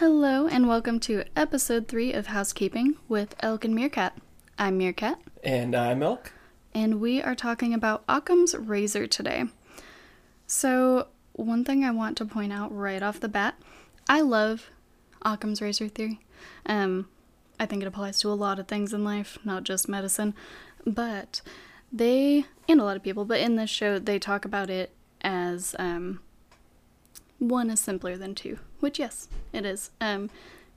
Hello, and welcome to episode three of Housekeeping with Elk and Meerkat. I'm Meerkat, And I'm Elk. and we are talking about Occam's razor today. So, one thing I want to point out right off the bat I love Occam's razor theory. Um, I think it applies to a lot of things in life, not just medicine. But they, and a lot of people, but in this show, they talk about it as um, one is simpler than two, which, yes, it is. Um,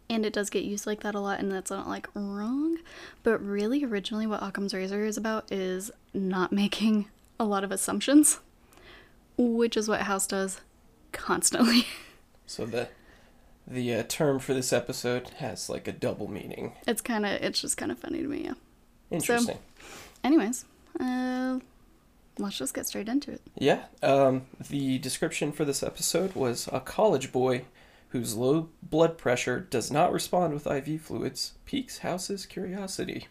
and it does get used like that a lot, and that's not like wrong. But really, originally, what Occam's razor is about is not making a lot of assumptions, which is what House does constantly. So the the uh, term for this episode has like a double meaning. it's kind of, it's just kind of funny to me, yeah. Interesting. Anyways, uh, let's just get straight into it. Yeah. Um, the description for this episode was a college boy whose low blood pressure does not respond with IV fluids piques House's curiosity.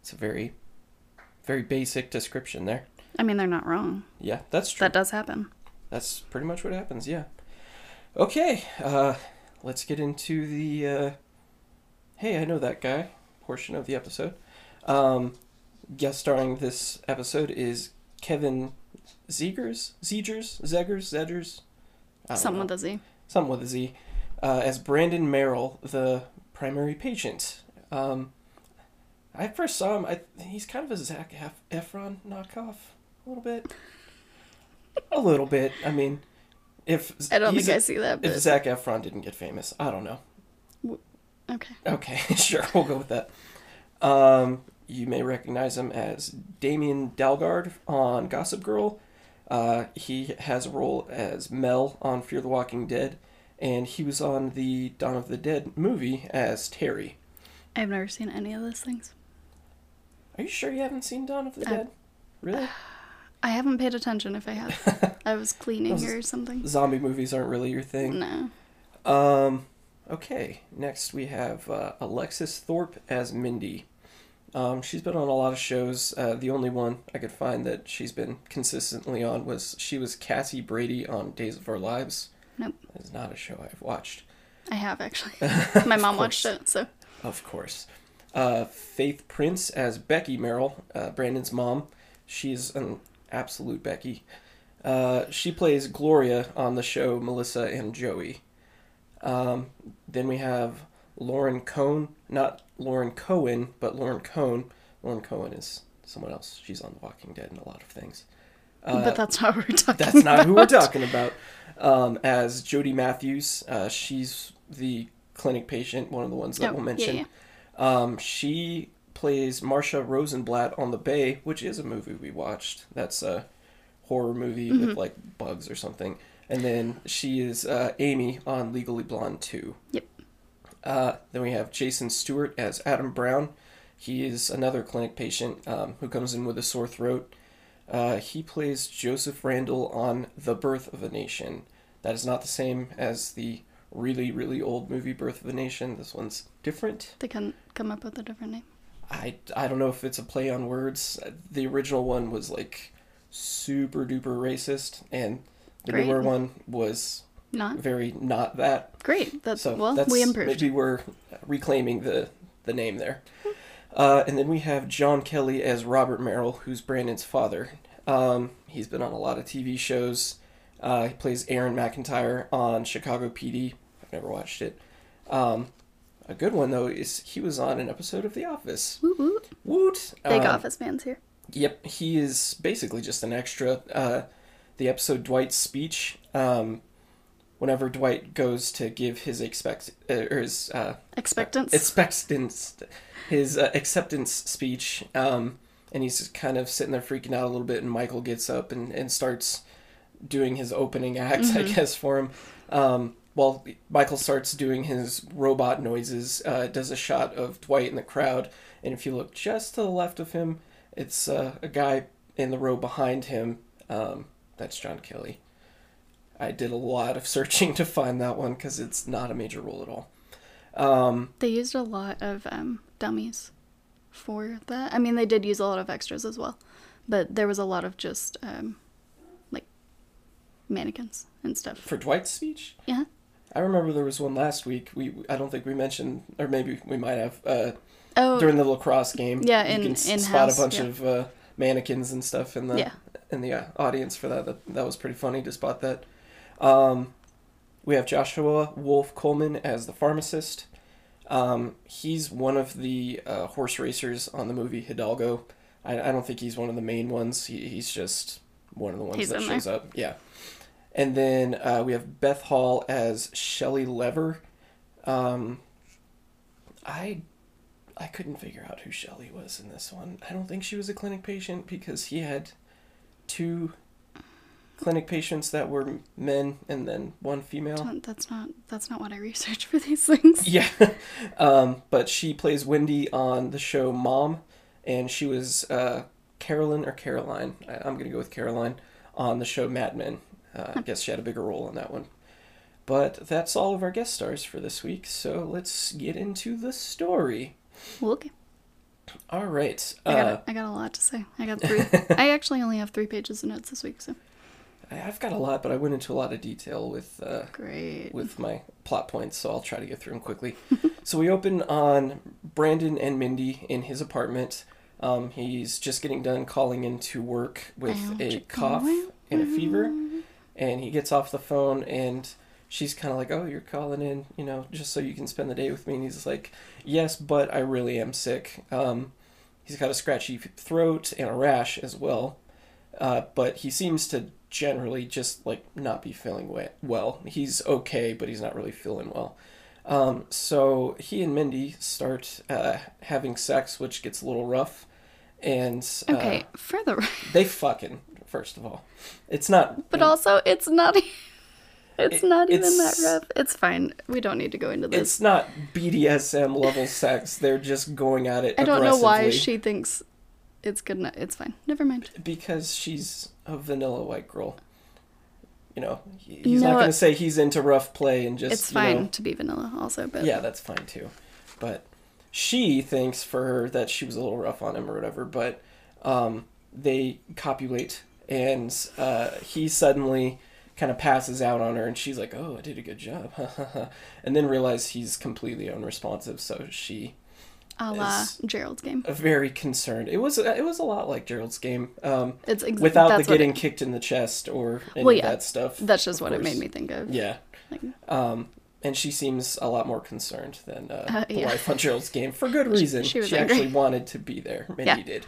It's a very, very basic description there. I mean, they're not wrong. Yeah, that's true. That does happen. That's pretty much what happens, yeah. Okay, uh, let's get into the, uh, hey, I know that guy portion of the episode. Um, guest starring this episode is Kevin Zegers? Zegers? Zegers? Zegers, know. with a Z. Something with a Z. Uh, as Brandon Merrill, the primary patient. Um, I first saw him, I, he's kind of a Zac Ef- Efron knockoff, a little bit. a little bit. I mean, if I don't think a- I see that, if but Zac Efron didn't get famous, I don't know. okay. Okay, sure, we'll go with that. Um, you may recognize him as Damien Dalgaard on Gossip Girl. Uh, he has a role as Mel on Fear the Walking Dead, and he was on the Dawn of the Dead movie as Terry. I've never seen any of those things. Are you sure you haven't seen Dawn of the Dead? Really? I haven't paid attention if I have. I was cleaning or something. Zombie movies aren't really your thing. No. Um, okay. Next we have uh, Alexis Thorpe as Mindy. Um, she's been on a lot of shows. Uh, the only one I could find that she's been consistently on was she was Cassie Brady on Days of Our Lives. Nope. That is not a show I've watched. I have actually. My mom watched it, so. Of course. Uh, Faith Prince as Becky Merrill, uh, Brandon's mom. She's an absolute Becky. Uh, she plays Gloria on the show Melissa and Joey. Um, then we have Lauren Cohn, not Lauren Cohen, but Lauren Cohn. Lauren Cohen is someone else. She's on The Walking Dead and a lot of things. Uh, but that's not what we're talking that's not who we're talking about. Um, as Jodie Matthews, uh, she's the clinic patient, one of the ones that Oh, we'll yeah, mention. yeah. Um, she plays Marsha Rosenblatt on The Bay, which is a movie we watched. That's a horror movie Mm-hmm. with like bugs or something. And then she is uh, Amy on Legally Blonde 2. Yep. Uh, then we have Jason Stuart as Adam Brown. He is another clinic patient um, who comes in with a sore throat. Uh, he plays Joseph Randall on The Birth of a Nation. That is not the same as the really, really old movie Birth of a Nation. This one's different. They can come up with a different name. I, I don't know if it's a play on words. The original one was like super duper racist, and the Great. newer one was Not very not that. great. That's So well, that's we improved. maybe we're reclaiming the the name there. Uh, and then we have John Kelly as Robert Merrill, who's Brandon's father. Um, he's been on a lot of TV shows. Uh, he plays Aaron McIntyre on Chicago PD. I've never watched it. Um, a good one though is he was on an episode of The Office. Woot woot. Woot! Big Um, office fans here. Yep, he is basically just an extra. Uh, the episode Dwight's speech. Um, whenever Dwight goes to give his expect uh, or his uh, Expectance. expectance, his uh, acceptance speech, um, and he's kind of sitting there freaking out a little bit, and Michael gets up and, and starts doing his opening act, I guess, for him. Um, while Michael starts doing his robot noises, uh, does a shot of Dwight in the crowd, and if you look just to the left of him, it's uh, a guy in the row behind him. Um, that's John Kelly. I did a lot of searching to find that one because it's not a major role at all. Um, They used a lot of um, dummies for that. I mean, they did use a lot of extras as well, but there was a lot of just um, like mannequins and stuff. for Dwight's speech, Yeah. I remember there was one last week. We I don't think we mentioned, or maybe we might have uh, Oh, during the lacrosse game. Yeah, you in- can in-house, spot a bunch yeah. of uh, mannequins and stuff in the Yeah. in the uh, audience for that. that. That was pretty funny to spot that. Um, we have Joshua Wolf Coleman as the pharmacist. Um, he's one of the uh, horse racers on the movie Hidalgo. I, I don't think he's one of the main ones. He, he's just one of the ones He's that shows up. Yeah. And then uh, we have Beth Hall as Shelley Lever. Um, I I couldn't figure out who Shelley was in this one. I don't think she was a clinic patient because he had two clinic patients that were men and then one female. don't- that's not that's not what I research for these things. Yeah. um, but she plays Wendy on the show Mom, and she was uh, Carolyn or Caroline. I, I'm going to go with Caroline on the show Mad Men. Uh, I guess she had a bigger role in that one. But that's all of our guest stars for this week, so let's get into the story. Well, okay. All right. I got Uh, I got a lot to say. I got three. I actually only have three pages of notes this week, so I've got a lot, but I went into a lot of detail with uh, great. with my plot points, so I'll try to get through them quickly. so we open on Brandon and Mindy in his apartment. Um, he's just getting done calling into work with a cough wing. and a fever, and he gets off the phone and she's kind of like, "Oh, you're calling in, you know, just so you can spend the day with me." And he's like, "Yes, but I really am sick." Um, he's got a scratchy throat and a rash as well, uh, but he seems to generally just like not be feeling we- well. He's okay, but he's not really feeling well. Um, so he and Mindy start uh, having sex, which gets a little rough, and uh, Okay, for the they fucking first of all, it's not. but also it's not. It's It- not even it's- that rough. It's fine. We don't need to go into this. It's not BDSM level sex. They're just going at it. I don't know why she thinks it's good enough. It's fine. Never mind. Because she's a vanilla white girl. You know, he- he's not going to say he's into rough play and just. it's you fine know- to be vanilla, also, but Yeah, that's fine too. But she thinks for her that she was a little rough on him or whatever. But um, they copulate, and uh, he suddenly kind of passes out on her, and she's like, "Oh, I did a good job," and then realize he's completely unresponsive. So she a la Gerald's game. very concerned. It was it was a lot like Gerald's game, um, It's ex- without the getting it- kicked in the chest or any Well, of that stuff. That's just what it made me think of. Yeah. Like, Um, and she seems a lot more concerned than uh, Uh, the yeah. wife on Gerald's game for good reason. she She, angry. actually wanted to be there. Mindy Yeah. did.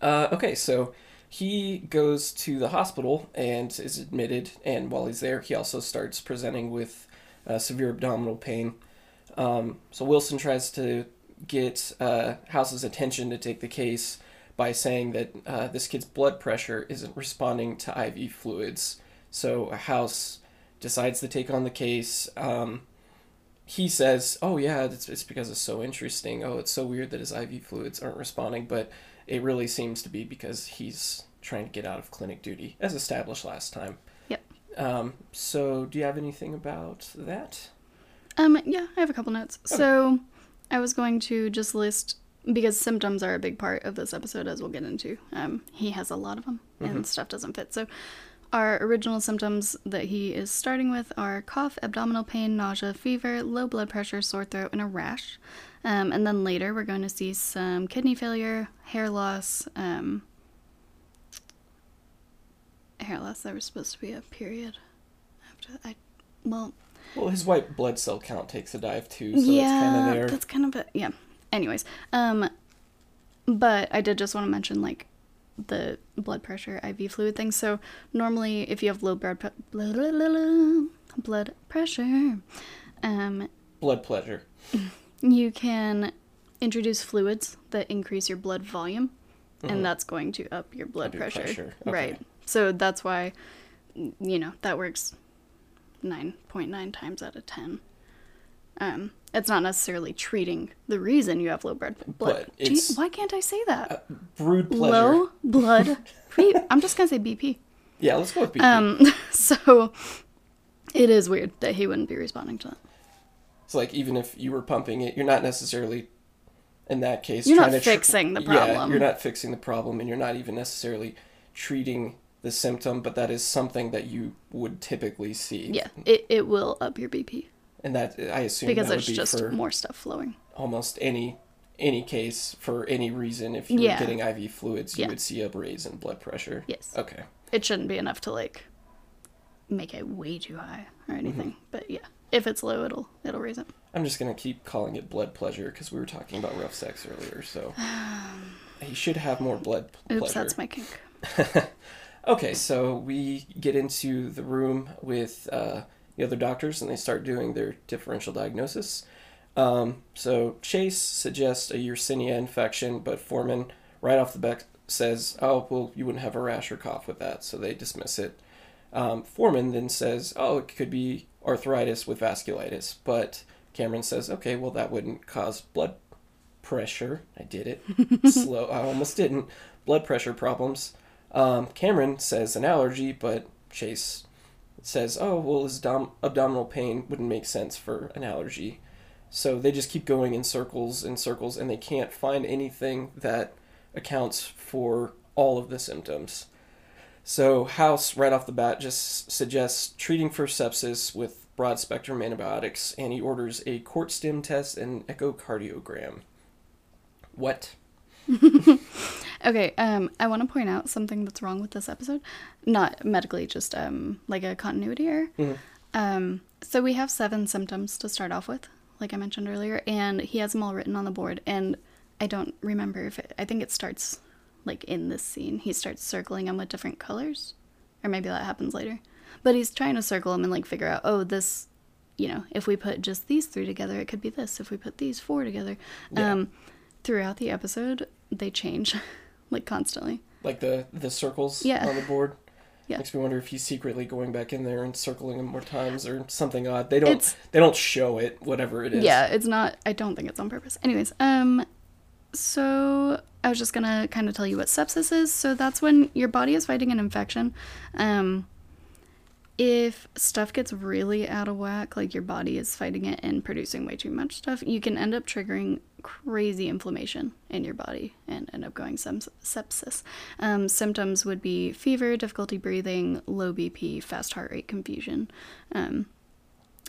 Uh, okay, so he goes to the hospital and is admitted, and while he's there, he also starts presenting with uh, severe abdominal pain. Um, so Wilson tries to get uh, House's attention to take the case by saying that uh, this kid's blood pressure isn't responding to IV fluids. So House decides to take on the case. Um, he says, "Oh yeah, it's, it's because it's so interesting. Oh, it's so weird that his IV fluids aren't responding, but it really seems to be because he's trying to get out of clinic duty, as established last time." Yep. Um, so, do you have anything about that? Um, yeah, I have a couple notes. So, I was going to just list because symptoms are a big part of this episode, as we'll get into. Um, he has a lot of them, and stuff doesn't fit. So, our original symptoms that he is starting with are cough, abdominal pain, nausea, fever, low blood pressure, sore throat, and a rash. Um, and then later, we're going to see some kidney failure, hair loss, um, hair loss. There was supposed to be a period after. I well, Well, his white blood cell count takes a dive too, so yeah, it's kind of there. that's kind of a yeah. Anyways, um, but I did just want to mention like the blood pressure IV fluid thing. So normally, if you have low blood pre- blah, blah, blah, blah, blood pressure, um, Blood pleasure. you can introduce fluids that increase your blood volume, Mhm. and that's going to up your blood pressure. pressure, okay. Right. So that's why, you know, that works nine point nine times out of ten. Um, it's not necessarily treating the reason you have low blood. blood. But Gee, why can't I say that? Brood pleasure. Low blood. Pre- I'm just gonna say BP. Yeah, let's go with BP. Um, so it is weird that he wouldn't be responding to that. It's like even if you were pumping it, you're not necessarily in that case You're not trying to tr- fixing the Yeah, problem. you're not fixing the problem, and you're not even necessarily treating the symptom, but that is something that you would typically see. Yeah, it, it will up your BP And that I assume because that it's be just more stuff flowing. almost any any case for any reason. If you Yeah. were getting IV fluids, you Yeah. would see a raise in blood pressure. Yes. Okay. It shouldn't be enough to like make it way too high or Mm-hmm. anything. But yeah, if it's low, it'll it'll raise it. I'm just gonna keep calling it blood pleasure because we were talking about rough sex earlier. So he should have more blood p- Oops, pleasure. that's my kink. Okay, so we get into the room with uh, the other doctors, and they start doing their differential diagnosis. Um, so Chase suggests a Yersinia infection, but Foreman, right off the bat, says, "Oh, well, you wouldn't have a rash or cough with that," so they dismiss it. Um, Foreman then says, "Oh, it could be arthritis with vasculitis," but Cameron says, "Okay, well, that wouldn't cause blood pressure." I did it slow. I almost didn't. Blood pressure problems. Um, Cameron says an allergy, but Chase says, "Oh, well, his dom- abdominal pain wouldn't make sense for an allergy." So they just keep going in circles and circles, and they can't find anything that accounts for all of the symptoms. So House, right off the bat, just suggests treating for sepsis with broad spectrum antibiotics, and he orders a cort stim test and echocardiogram. What? Okay, um, I want to point out something that's wrong with this episode. Not medically, just um, like a continuity error. Mhm. Um, so we have seven symptoms to start off with, like I mentioned earlier, and he has them all written on the board. And I don't remember if it, I think it starts like in this scene. He starts circling them with different colors, or maybe that happens later. But he's trying to circle them and like figure out, oh, this, you know, if we put just these three together, it could be this. If we put these four together, Yeah. um, throughout the episode, they change, like constantly. Like the the circles Yeah. on the board. Yeah. Makes me wonder if he's secretly going back in there and circling them more times or something odd. They don't It's- they don't show it, whatever it is. Yeah, it's not. I don't think it's on purpose. Anyways, um, so I was just gonna kind of tell you what sepsis is. So that's when your body is fighting an infection. Um, if stuff gets really out of whack, like your body is fighting it and producing way too much stuff, you can end up triggering crazy inflammation in your body and end up going some sepsis. Um, symptoms would be fever, difficulty breathing, low BP, fast heart rate, confusion. Um,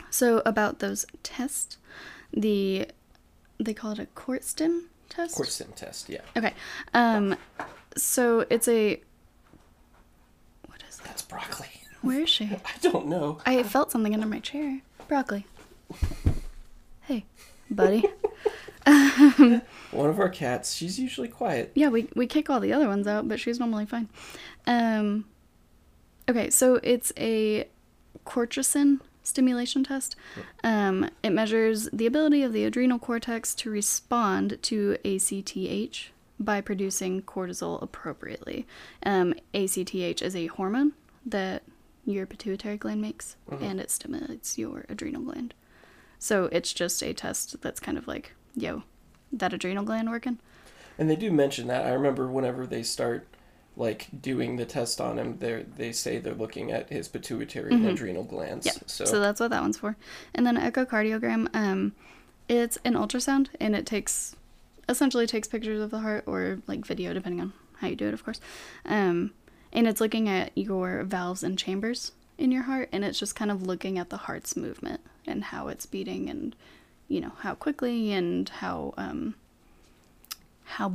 so about those tests, the they call it a cort stim test. Court sim test, yeah. Okay. Um, so it's a what is that? That's broccoli. Where is she? I don't know. I felt something under my chair. Broccoli. Hey, buddy. One of our cats, she's usually quiet. Yeah, we we kick all the other ones out, but she's normally fine. Um, okay, so it's a cortisone stimulation test. Um, it measures the ability of the adrenal cortex to respond to ACTH by producing cortisol appropriately. Um, ACTH is a hormone that your pituitary gland makes, and it stimulates your adrenal gland. So it's just a test that's kind of like, yo, that adrenal gland working? And they do mention that. I remember whenever they start like doing the test on him, they they say they're looking at his pituitary and adrenal glands. Mm-hmm. Yeah. So, So, that's what that one's for. And then echocardiogram, um, it's an ultrasound and it takes essentially takes pictures of the heart or like video depending on how you do it, of course. Um, and it's looking at your valves and chambers in your heart and it's just kind of looking at the heart's movement and how it's beating and you know how quickly and how um how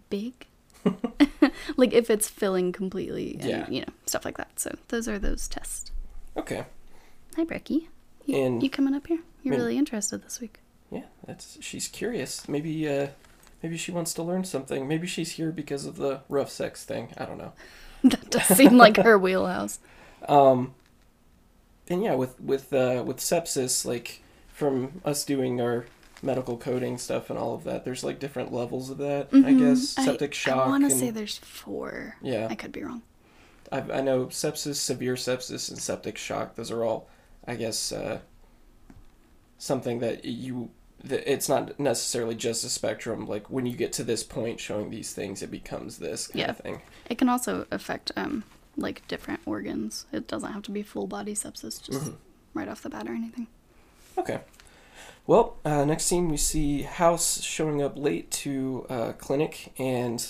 big like if it's filling completely and Yeah. you know stuff like that so those are those tests okay. Hi, Becky. You, And- you coming up here? You're really interested this week. Yeah, that's she's curious. Maybe uh maybe she wants to learn something. Maybe she's here because of the rough sex thing. I don't know. that does seem like her wheelhouse. Um, and yeah, with with uh, with sepsis, like from us doing our medical coding stuff and all of that, there's like different levels of that. I guess septic I, shock. I want to and, say there's four. Yeah. I could be wrong. I I know sepsis, severe sepsis, and septic shock. Those are all, I guess, uh, something that you. That it's not necessarily just a spectrum. Like when you get to this point, showing these things, it becomes this kind Yeah. of thing. It can also affect um like different organs. It doesn't have to be full body sepsis, just Mm-hmm. right off the bat or anything. Okay. Well, uh, next scene we see House showing up late to uh, clinic, and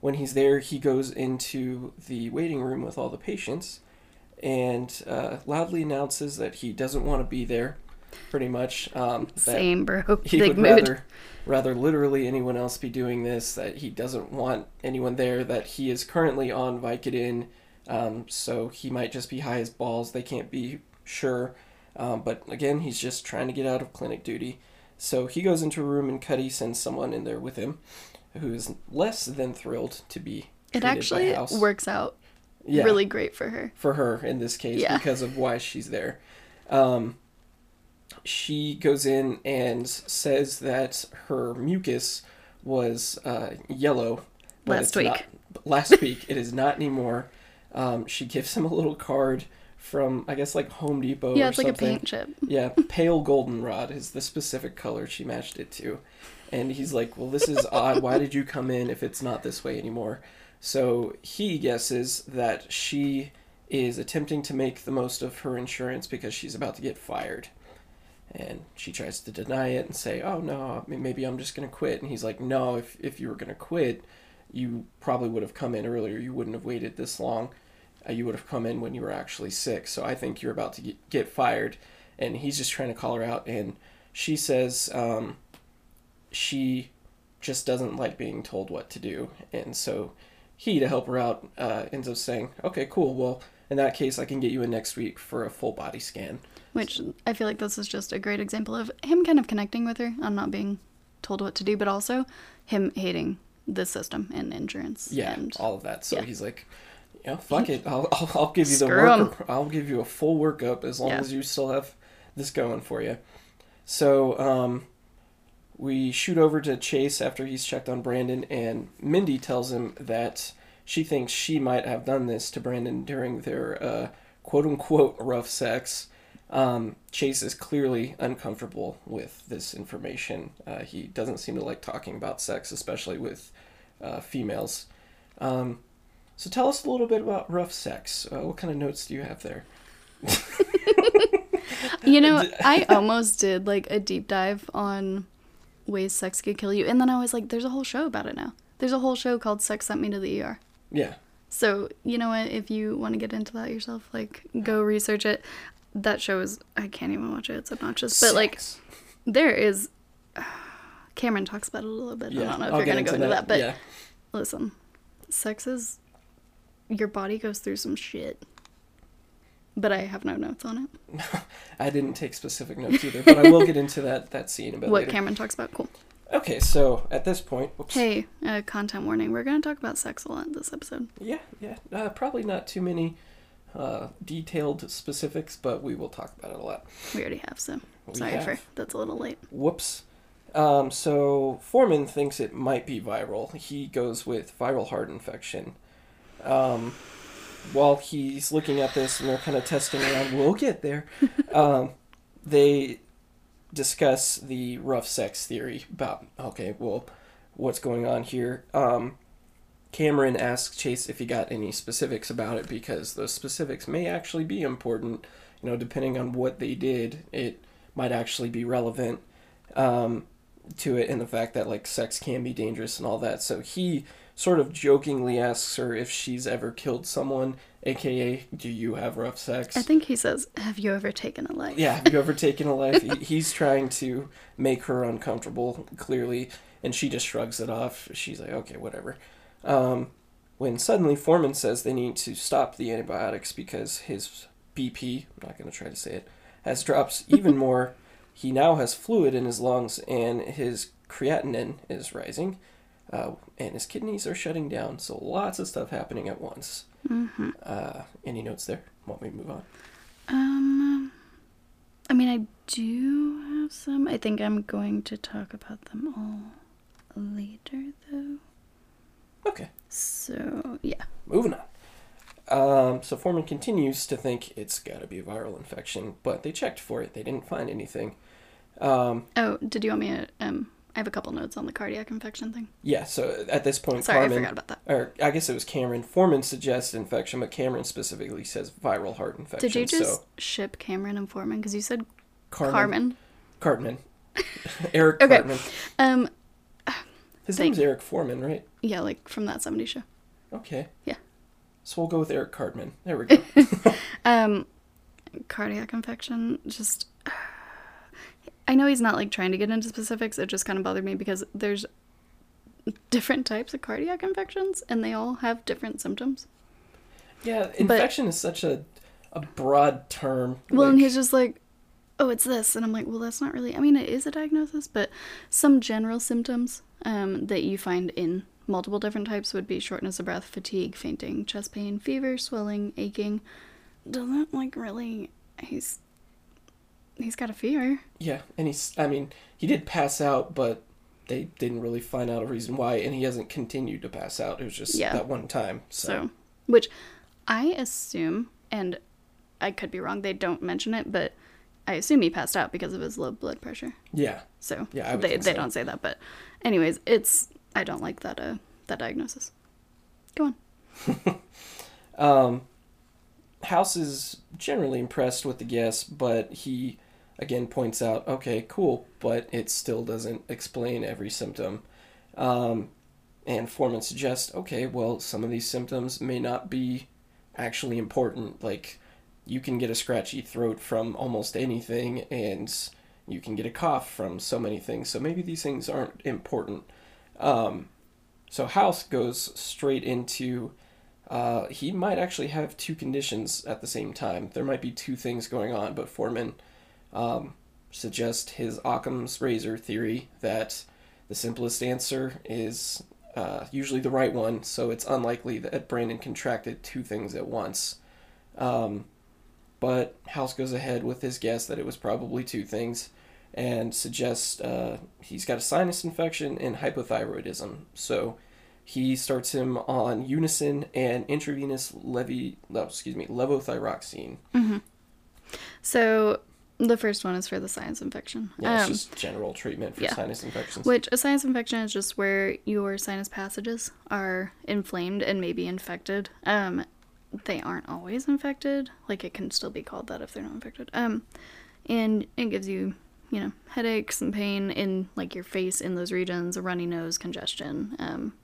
when he's there, he goes into the waiting room with all the patients and uh, loudly announces that he doesn't want to be there. Pretty much, um, Same, bro. he Big would mood. rather rather literally anyone else be doing this. That he doesn't want anyone there. That he is currently on Vicodin, um, so he might just be high as balls. They can't be sure, um, but again, he's just trying to get out of clinic duty. So he goes into a room, and Cuddy sends someone in there with him, who is less than thrilled to be. It actually works out Yeah really great for her. for her in this case Yeah. because of why she's there. Um, she goes in and says that her mucus was uh, yellow Last week. not- last week, it is not anymore. Um, she gives him a little card from I guess like Home Depot. yeah, or it's like a something. paint chip. Yeah, pale goldenrod is the specific color she matched it to. And he's like, Well, this is odd. Why did you come in if it's not this way anymore? So he guesses that she is attempting to make the most of her insurance because she's about to get fired. And she tries to deny it and say, Oh, no, maybe I'm just going to quit. And he's like, No, if, if you were going to quit, you probably would have come in earlier. You wouldn't have waited this long. Uh, you would have come in when you were actually sick. So I think you're about to get, get fired. And he's just trying to call her out. And she says um, she just doesn't like being told what to do. And so he, to help her out, uh, ends up saying, Okay, cool. Well, in that case, I can get you in next week for a full body scan. Which I feel like this is just a great example of him kind of connecting with her on not being told what to do, but also him hating the system and insurance. Yeah, and all of that. So yeah. he's like, know, fuck it. I'll, I'll, I'll give you the Screw 'em. work. I'll give you a full workup as long Yeah. as you still have this going for you. So um, we shoot over to Chase after he's checked on Brandon, and Mindy tells him that she thinks she might have done this to Brandon during their uh, quote unquote rough sex. Um, Chase is clearly uncomfortable with this information. Uh, he doesn't seem to like talking about sex, especially with uh, females. Um, so tell us a little bit about rough sex. Uh, what kind of notes do you have there? You know, I almost did like a deep dive on ways sex could kill you, and then I was like, "There's a whole show about it now. There's a whole show called Sex Sent Me to the ER." Yeah, So you know what? If you want to get into that yourself, like go research it. That show is I can't even watch it. It's obnoxious, but like Sex. there is. Cameron talks about it a little bit. I don't know if I'll you're gonna go into that, but yeah, listen, sex is your body goes through some shit. But I have no notes on it. I didn't take specific notes either, but I will get into that that scene a bit What later. Cameron talks about, cool. Okay, so at this point, whoops, Hey, uh, content warning. We're gonna talk about sex a lot this episode. yeah, yeah, uh, probably not too many uh, detailed specifics, but we will talk about it a lot. We already have, so We sorry have. for that's a little late. Whoops. Um, so Foreman thinks it might be viral. He goes with viral heart infection. Um, while he's looking at this and they're kind of testing around, we'll get there. Um, they discuss the rough sex theory about okay, well, what's going on here? Um, Cameron asks Chase if he got any specifics about it because those specifics may actually be important. You know, depending on what they did, it might actually be relevant um, to it and the fact that like sex can be dangerous and all that. So he sort of jokingly asks her if she's ever killed someone, aka, do you have rough sex? I think he says, "Have you ever taken a life?" Yeah, have you ever taken a life? He's trying to make her uncomfortable, clearly, and she just shrugs it off. She's like, okay, whatever. Um, when suddenly Foreman says they need to stop the antibiotics because his BP, I'm not going to try to say it, has dropped even more. He now has fluid in his lungs, and his creatinine is rising, uh, and his kidneys are shutting down. So lots of stuff happening at once. Mm-hmm. Uh, any notes there? Want me to move on? Um, I mean, I do have some. I think I'm going to talk about them all later, though. Okay. So yeah. Moving on. Um, so Foreman continues to think it's got to be a viral infection, but they checked for it. They didn't find anything. Um, Oh, did you want me to? Um, I have a couple notes on the cardiac infection thing. yeah, so at this point, Sorry, Carmen, I forgot about that. or I guess it was Cameron. Foreman suggests infection, but Cameron specifically says viral heart infection. Did you just so ship Cameron and Foreman? Because you said Carmen, Carmen. Cartman, Eric Okay. Cartman. Um, His Thank- name's Eric Foreman, right? Yeah, like from that 70s show. Okay. Yeah. So we'll go with Eric Cartman. There we go. Um, cardiac infection, just. I know he's not like trying to get into specifics. It just kind of bothered me because there's different types of cardiac infections and they all have different symptoms. yeah, infection is such a a broad term. Well, and he's just like, oh, it's this. And I'm like, well, that's not really, I mean, it is a diagnosis, but some general symptoms um, that you find in multiple different types would be shortness of breath, fatigue, fainting, chest pain, fever, swelling, aching. Doesn't like really, he's, he's got a fever. Yeah, and he's. I mean, he did pass out, but they didn't really find out a reason why, and he hasn't continued to pass out. It was just Yeah. that one time. So, So, which I assume, and I could be wrong, they don't mention it, but I assume he passed out because of his low blood pressure. yeah, So Yeah, I would they they so. don't say that, but anyways, it's I don't like that uh that diagnosis. Go on. Um, House is generally impressed with the guess, but he again points out, okay, cool, but it still doesn't explain every symptom. Um, and Foreman suggests, okay, well, some of these symptoms may not be actually important. Like, you can get a scratchy throat from almost anything, and you can get a cough from so many things. So maybe these things aren't important. Um, so House goes straight into uh, he might actually have two conditions at the same time. There might be two things going on, but Foreman um, suggests his Occam's razor theory that the simplest answer is uh, usually the right one, so it's unlikely that Brandon contracted two things at once. Um, but House goes ahead with his guess that it was probably two things and suggests uh, he's got a sinus infection and hypothyroidism. So he starts him on Unasyn and intravenous levi, excuse me, levothyroxine. So the first one is for the sinus infection. Yeah, um, it's just general treatment for yeah. sinus infections. which a sinus infection is just where your sinus passages are inflamed and maybe infected. Um, they aren't always infected. Like it can still be called that if they're not infected. Um, and it gives you, you know, headaches and pain in like your face in those regions, a runny nose, congestion, um,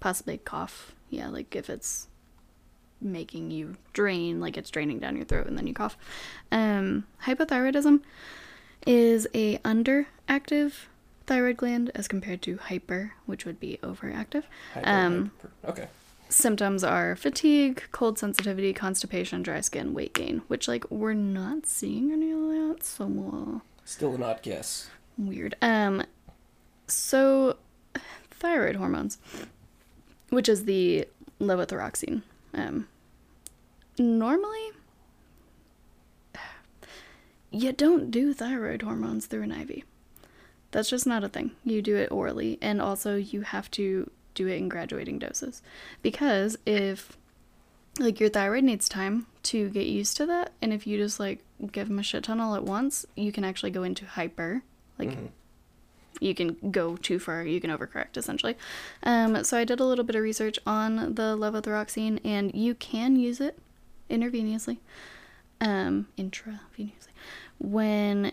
possibly cough. Yeah, like if it's making you drain, like it's draining down your throat and then you cough. Um, hypothyroidism is a underactive thyroid gland as compared to hyper, which would be overactive. Hyper- um, hyper- okay. Symptoms are fatigue, cold sensitivity, constipation, dry skin, weight gain, which like we're not seeing any of that, so Still an odd guess. weird. Um, so thyroid hormones, which is the levothyroxine. Um, normally, you don't do thyroid hormones through an IV. That's just not a thing. You do it orally, and also you have to do it in graduating doses. Because if, like, your thyroid needs time to get used to that, and if you just, like, give them a shit ton all at once, you can actually go into hyper. Like, Mhm. You can go too far, you can overcorrect essentially. Um, so I did a little bit of research on the levothyroxine, and you can use it intravenously, um, intravenously, when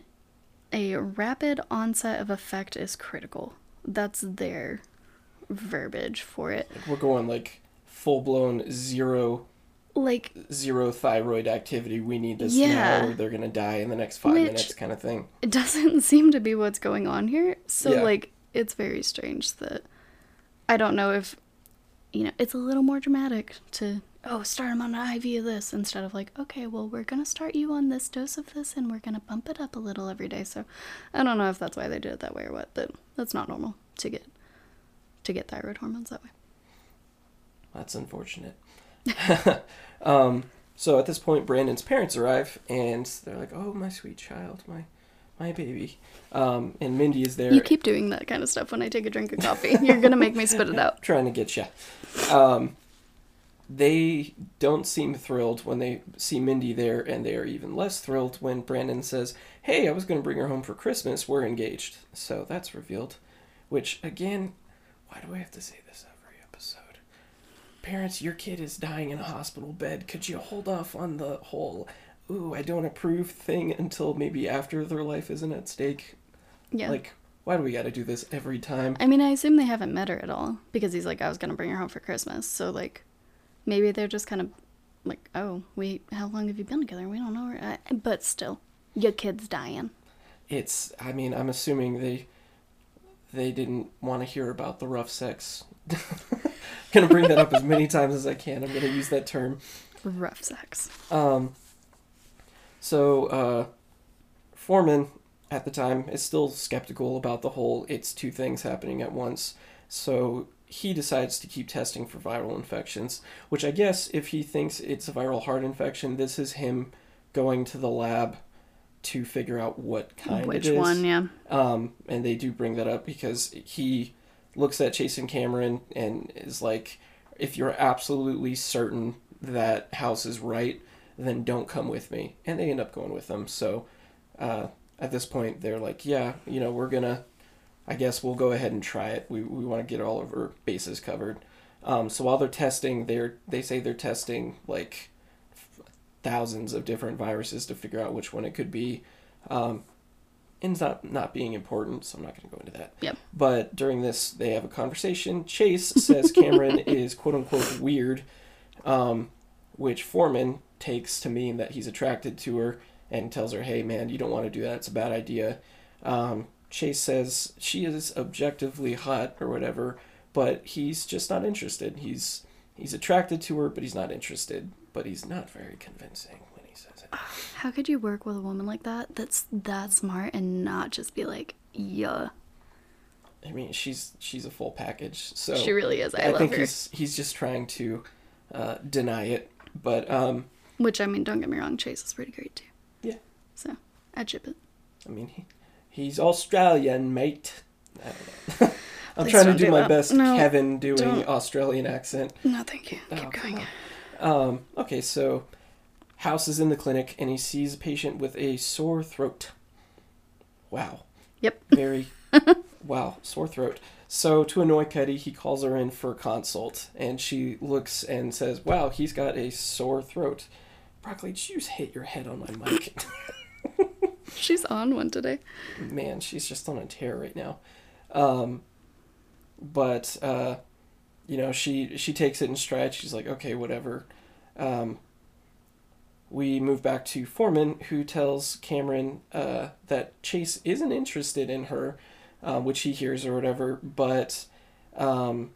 a rapid onset of effect is critical. That's their verbiage for it. Like we're going like full blown zero Like, zero thyroid activity. We need this Yeah. now, or they're gonna die in the next five minutes, kind of thing. it doesn't seem to be what's going on here. So Yeah. like it's very strange that I don't know if you know, it's a little more dramatic to oh, start them on an IV of this instead of like, okay, well, we're to start you on this dose of this and we're to bump it up a little every day. So, I don't know if that's why they did it that way or what, but that's not normal to get to get thyroid hormones that way. That's unfortunate. um, so at this point, Brandon's parents arrive, and they're like, "Oh, my sweet child, my my baby," um, and Mindy is there. You keep doing that kind of stuff when I take a drink of coffee. You're going to make me spit it out. trying to get you. Um, they don't seem thrilled when they see Mindy there, and they are even less thrilled when Brandon says, "Hey, I was going to bring her home for Christmas. We're engaged." So that's revealed. Which again, why do I have to say this? Parents, your kid is dying in a hospital bed. Could you hold off on the whole "ooh, I don't approve" thing until maybe after their life isn't at stake? Yeah. Like, why do we got to do this every time? I mean, I assume they haven't met her at all because he's like, I was gonna bring her home for Christmas. So like, maybe they're just kind of like, oh, we, how long have you been together? We don't know her. Uh, but still, your kid's dying. It's. I mean, I'm assuming they they didn't want to hear about the rough sex. gonna bring that up as many times as I can. I'm gonna use that term. Rough sex. Um. So, uh, Foreman at the time is still skeptical about the whole it's two things happening at once. So he decides to keep testing for viral infections, which I guess if he thinks it's a viral heart infection, this is him going to the lab to figure out what kind Which it is. one? Yeah. Um, and they do bring that up because he looks at and Cameron and is like, if you're absolutely certain that House is right, then don't come with me. And they end up going with them. So uh, at this point, they're like, yeah, you know, we're going to, I guess we'll go ahead and try it. We, we want to get all of our bases covered. Um, so while they're testing, they're they say they're testing like thousands of different viruses to figure out which one it could be. Um, ends up not being important, so I'm not going to go into that. Yep. But during this, they have a conversation. Chase says Cameron is quote unquote weird, um, which Foreman takes to mean that he's attracted to her and tells her, hey, man, you don't want to do that. It's a bad idea. Um, Chase says she is objectively hot or whatever, but he's just not interested. He's he's attracted to her, but he's not interested. But he's not very convincing when he says it. How could you work with a woman like that? That's that smart and not just be like, yeah. I mean, she's she's a full package. So She really is. I, I, think her. he's he's just trying to uh, deny it. But um, Which I mean, don't get me wrong, Chase is pretty great too. Yeah. So I chip it. I mean, he, he's Australian, mate. I don't know. I'm Please trying to do do my that. best No, Kevin doing don't. Australian accent. No, thank you. Oh, Keep come going. Um, okay, so House is in the clinic and he sees a patient with a sore throat. Wow. Yep. Very, wow, sore throat. So to annoy Cuddy, he calls her in for a consult and she looks and says, Wow, he's got a sore throat. Broccoli, did you just hit your head on my mic? She's on one today. Man, she's just on a tear right now. Um, but uh, you know, she she takes it in stride. She's like, okay, whatever. Um, we move back to Foreman, who tells Cameron uh, that Chase isn't interested in her, uh, which he hears or whatever. But um,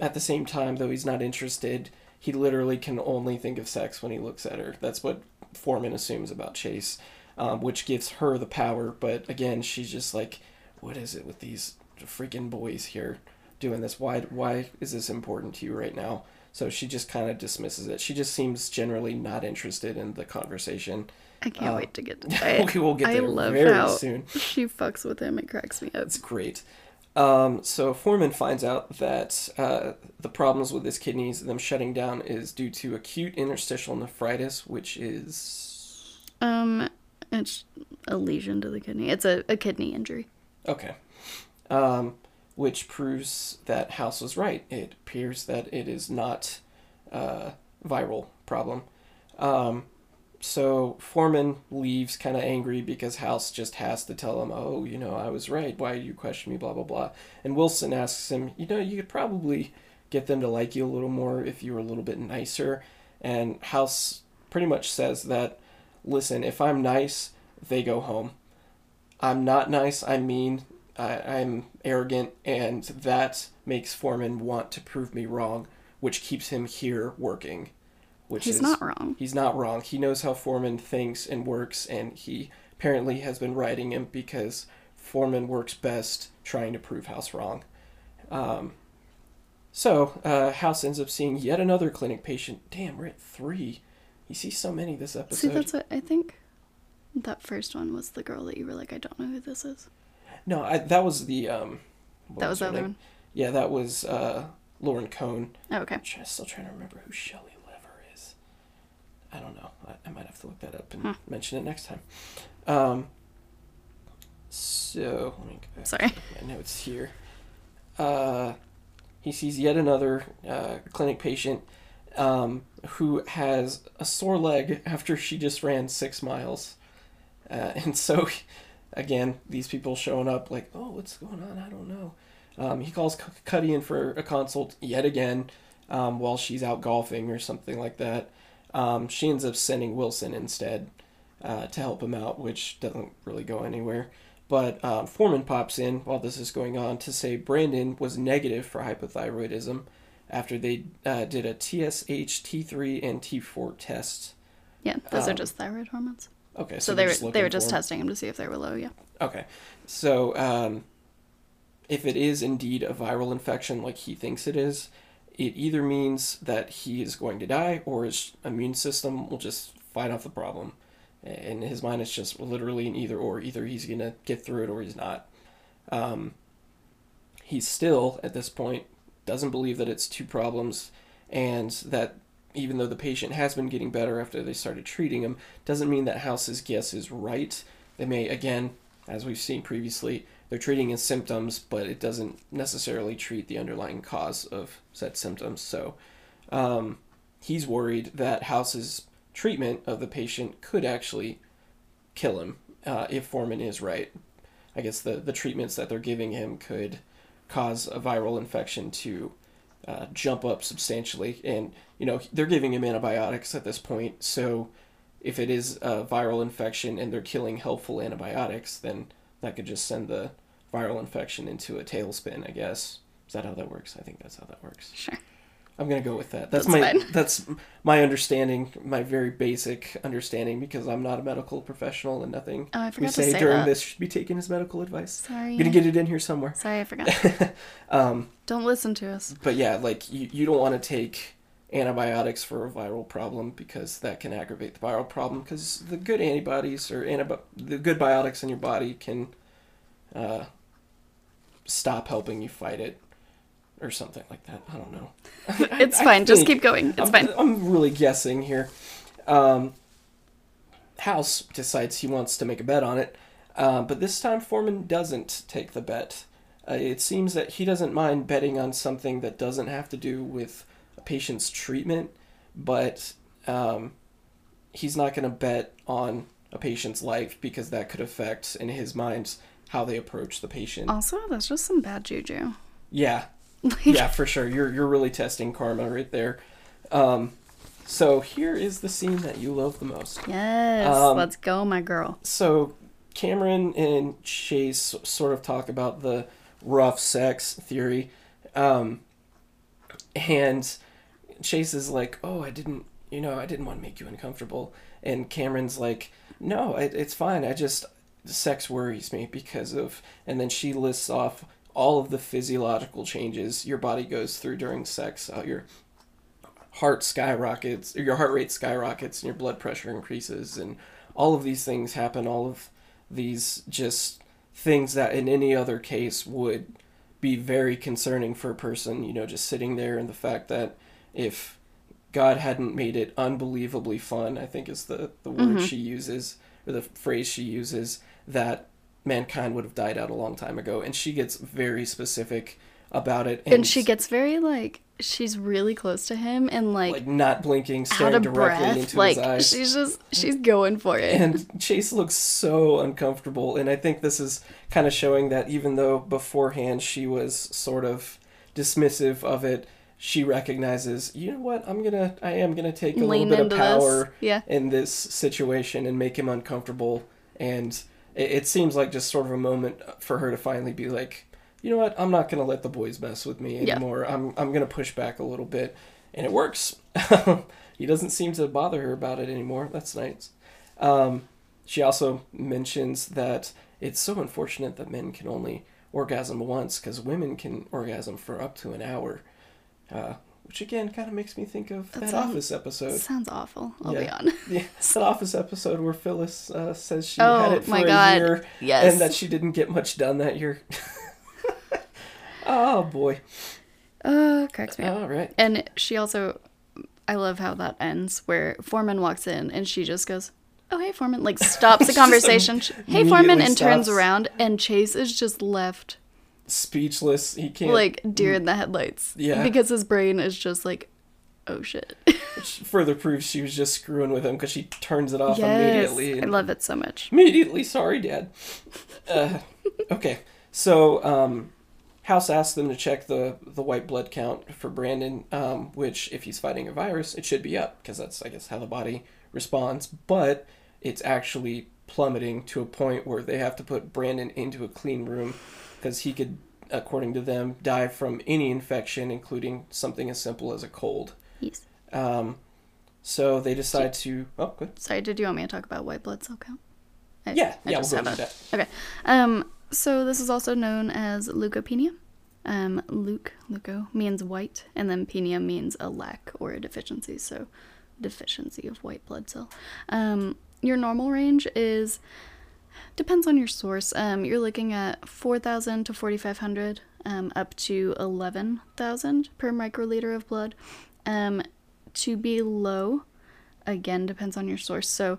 at the same time, though he's not interested, he literally can only think of sex when he looks at her. That's what Foreman assumes about Chase, um, which gives her the power. But again, she's just like, what is it with these freaking boys here doing this? Why why is this important to you right now? So she just kind of dismisses it. She just seems generally not interested in the conversation. I can't Uh, wait to get to that. we will get I there love very how soon. she fucks with him. It cracks me up. It's great. Um, so Foreman finds out that uh, the problems with his kidneys, them shutting down, is due to acute interstitial nephritis, which is Um, it's a lesion to the kidney. It's a, a kidney injury. okay. Um, which proves that House was right. It appears that it is not a viral problem. Um, so Foreman leaves kind of angry because House just has to tell him, "Oh, you know, I was right. Why do you question me?" Blah blah blah. And Wilson asks him, "You know, you could probably get them to like you a little more if you were a little bit nicer." And House pretty much says that, "Listen, if I'm nice, they go home. I'm not nice. I'm mean. I, I'm arrogant, and that makes Foreman want to prove me wrong, which keeps him here working." Which He's is not wrong. He's not wrong. He knows how Foreman thinks and works, and he apparently has been writing him because Foreman works best trying to prove House wrong. Um, so, uh, House ends up seeing yet another clinic patient. Damn, we're at three. You see so many this episode. See, that's what I think. That first one was the girl that you were like, I don't know who this is. No, I, that was the. Um, that was the other name? one. Yeah, that was uh, Lauren Cohn. Oh, okay. I'm try- still trying to remember who Shelley Lever is. I don't know. I, I might have to look that up and Hmm. mention it next time. Um, so let me go back Sorry. my notes here. Uh, he sees yet another uh, clinic patient um, who has a sore leg after she just ran six miles, uh, and so again, these people showing up like, oh, what's going on? I don't know. Um, he calls C- Cuddy in for a consult yet again um, while she's out golfing or something like that. Um, she ends up sending Wilson instead uh, to help him out, which doesn't really go anywhere. But um, Foreman pops in while this is going on to say Brandon was negative for hypothyroidism after they uh, did a TSH, T3, and T4 test. Yeah, those are Um, just thyroid hormones. Okay, So, they're they were they were just testing him to see if they were low. Yeah. Okay. So, um, if it is indeed a viral infection like he thinks it is, it either means that he is going to die or his immune system will just fight off the problem. In his mind, it's just literally an either or. Either he's going to get through it or he's not. Um, he still, at this point, doesn't believe that it's two problems and that even though the patient has been getting better after they started treating him, doesn't mean that House's guess is right. They may, again, as we've seen previously, they're treating his symptoms, but it doesn't necessarily treat the underlying cause of said symptoms. So um, he's worried that House's treatment of the patient could actually kill him uh, if Foreman is right. I guess the, the treatments that they're giving him could cause a viral infection to uh, jump up substantially. And, you know, they're giving him antibiotics at this point. So if it is a viral infection and they're killing helpful antibiotics, then that could just send the viral infection into a tailspin, I guess. Is that how that works? I think that's how that works. Sure. I'm gonna go with that. That's, That's my fine. that's my understanding, my very basic understanding, because I'm not a medical professional and nothing Oh, I we forgot to say, say during that. this should be taken as medical advice. Sorry. I'm gonna get it in here somewhere. Sorry, I forgot. Um, Don't listen to us. but yeah, like you, you don't want to take antibiotics for a viral problem because that can aggravate the viral problem. Because the good antibodies or antibi- the good biotics in your body can uh, stop helping you fight it or something like that. I don't know. It's I fine. Just think- keep going. It's I'm, fine. I'm really guessing here. Um, House decides he wants to make a bet on it, uh, but this time Foreman doesn't take the bet. Uh, it seems that he doesn't mind betting on something that doesn't have to do with a patient's treatment, but um, he's not going to bet on a patient's life because that could affect, in his mind, how they approach the patient. Also, that's just some bad juju. Yeah, Like, yeah, for sure. You're you're really testing karma right there. Um, so here is the scene that you love the most. Yes. Um, let's go, my girl. So Cameron and Chase sort of talk about the rough sex theory, um, and Chase is like, "Oh, I didn't, you know, I didn't want to make you uncomfortable," and Cameron's like, "No, it, it's fine. I just sex worries me because of," and then she lists off all of the physiological changes your body goes through during sex. Uh, your heart skyrockets, or your heart rate skyrockets, and your blood pressure increases, and all of these things happen. All of these just things that in any other case would be very concerning for a person, you know, just sitting there, and the fact that if God hadn't made it unbelievably fun, I think is the, the word she uses, or the phrase she uses, that mankind would have died out a long time ago. And she gets very specific about it. And she gets very like she's really close to him and like, like not blinking, staring directly breath. into Like his eyes. she's just she's going for it. and Chase looks so uncomfortable, and I think this is kind of showing that even though beforehand she was sort of dismissive of it, she recognizes, you know what, I'm gonna, I am gonna take a Lean little bit of this. power Yeah. in this situation and make him uncomfortable, and it, it seems like just sort of a moment for her to finally be like, you know what, I'm not gonna let the boys mess with me Yeah. anymore. I'm, I'm gonna push back a little bit, and it works. he doesn't seem to bother her about it anymore. That's nice. Um, she also mentions that it's so unfortunate that men can only orgasm once because women can orgasm for up to an hour. Uh, which again kind of makes me think of that, That Office episode. Sounds awful. I'll be Yeah. honest. Yeah, that Office episode where Phyllis uh, says she Oh, had it for my a God. year Yes. and that she didn't get much done that year. oh boy! Uh, cracks me up. All right. And she also, I love how that ends, where Foreman walks in and she just goes, "Oh hey, Foreman!" Like stops the conversation. hey, Foreman, and turns around, and Chase is just left Speechless. He can't like deer in the headlights. Yeah. because his brain is just like, "Oh shit." Which further proves she was just screwing with him because she turns it off yes, immediately. I love it so much. Immediately, sorry, Dad. Uh, okay, so um, House asks them to check the the white blood count for Brandon, um, which if he's fighting a virus, it should be up because that's I guess how the body responds. But it's actually plummeting to a point where they have to put Brandon into a clean room because he could, according to them, die from any infection, including something as simple as a cold. Yes. Um, so they decide to. Oh, good. Sorry, did you want me to talk about white blood cell count? I- Yeah, I yeah, we'll go a- Okay. Um, so this is also known as leukopenia. Um, leuc, leuco means white, and then penia means a lack or a deficiency. So, deficiency of white blood cell. Um, your normal range is depends on your source. Um, you're looking at 4,000 to 4,500, um, up to 11,000 per microliter of blood. Um, to be low, again, depends on your source. So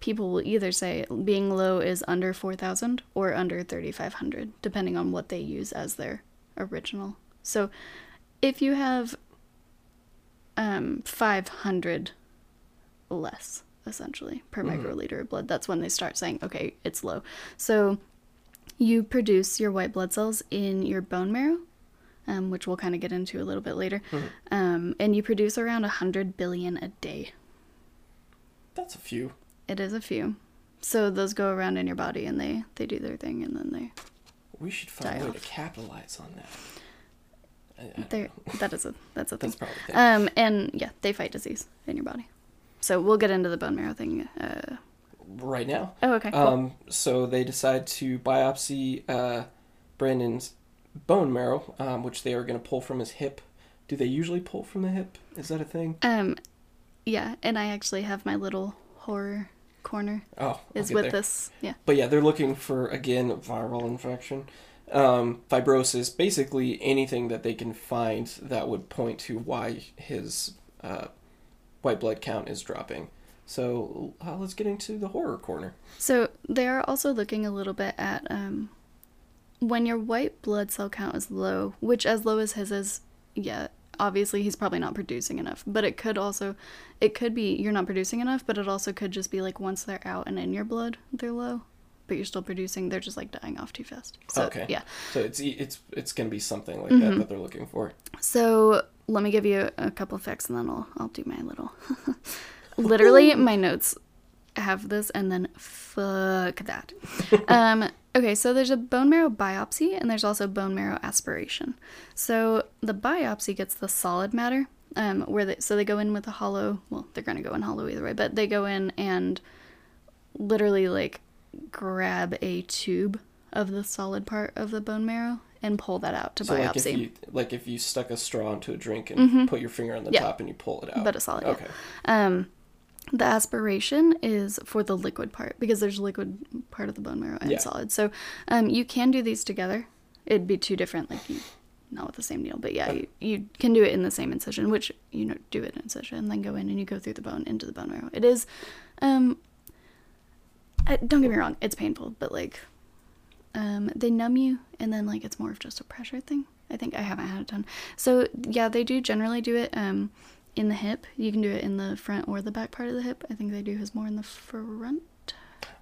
people will either say being low is under 4,000 or under 3,500, depending on what they use as their original. So if you have um, 500 less, essentially, per microliter of blood, that's when they start saying, okay, it's low. So you produce your white blood cells in your bone marrow. Um, which we'll kind of get into a little bit later. Um, and you produce around 100 billion a day. That's a few. It is a few. So those go around in your body and they they do their thing and then they We should find a way to capitalize on that. I- I- they that is a that's a thing. That's probably the thing. Um and yeah, they fight disease in your body. So we'll get into the bone marrow thing. Uh, right now. oh, okay. Cool. Um, so they decide to biopsy uh, Brandon's bone marrow, um, which they are going to pull from his hip. Do they usually pull from the hip? Is that a thing? um, yeah, and I actually have my little horror corner Oh, I'll is with there. this. Yeah. But yeah, they're looking for again viral infection, um, fibrosis, basically anything that they can find that would point to why his uh, white blood count is dropping. So uh, let's get into the horror corner. So they are also looking a little bit at um, when your white blood cell count is low, which as low as his is, yeah, obviously he's probably not producing enough. But it could also, it could be you're not producing enough, but it also could just be like once they're out and in your blood, they're low, but you're still producing. They're just like dying off too fast. So okay. yeah. So it's it's it's going to be something like Mm-hmm. that that they're looking for. So let me give you a, couple facts and then I'll I'll do my little. Literally, my notes have this and then fuck that. um, okay, so there's a bone marrow biopsy and there's also bone marrow aspiration. So the biopsy gets the solid matter. Um, where they so they go in with a hollow. Well, they're gonna go in hollow either way, but they go in and literally like grab a tube of the solid part of the bone marrow and pull that out to So biopsy. like if you like if you stuck a straw into a drink and put your finger on the Mm-hmm. Yeah. top and you pull it out. But a solid, yeah. Okay. Um, the aspiration is for the liquid part because there's liquid part of the bone marrow and Yeah. solid. So um, you can do these together. It'd be two different, like you, not with the same needle, but yeah, you, you can do it in the same incision, which you know do it in incision, and then go in and you go through the bone into the bone marrow. It is, um, I, don't get me wrong, it's painful, but like, um, they numb you, and then like it's more of just a pressure thing. I think I haven't had it done. So yeah, they do generally do it um, in the hip. You can do it in the front or the back part of the hip. I think they do his more in the front.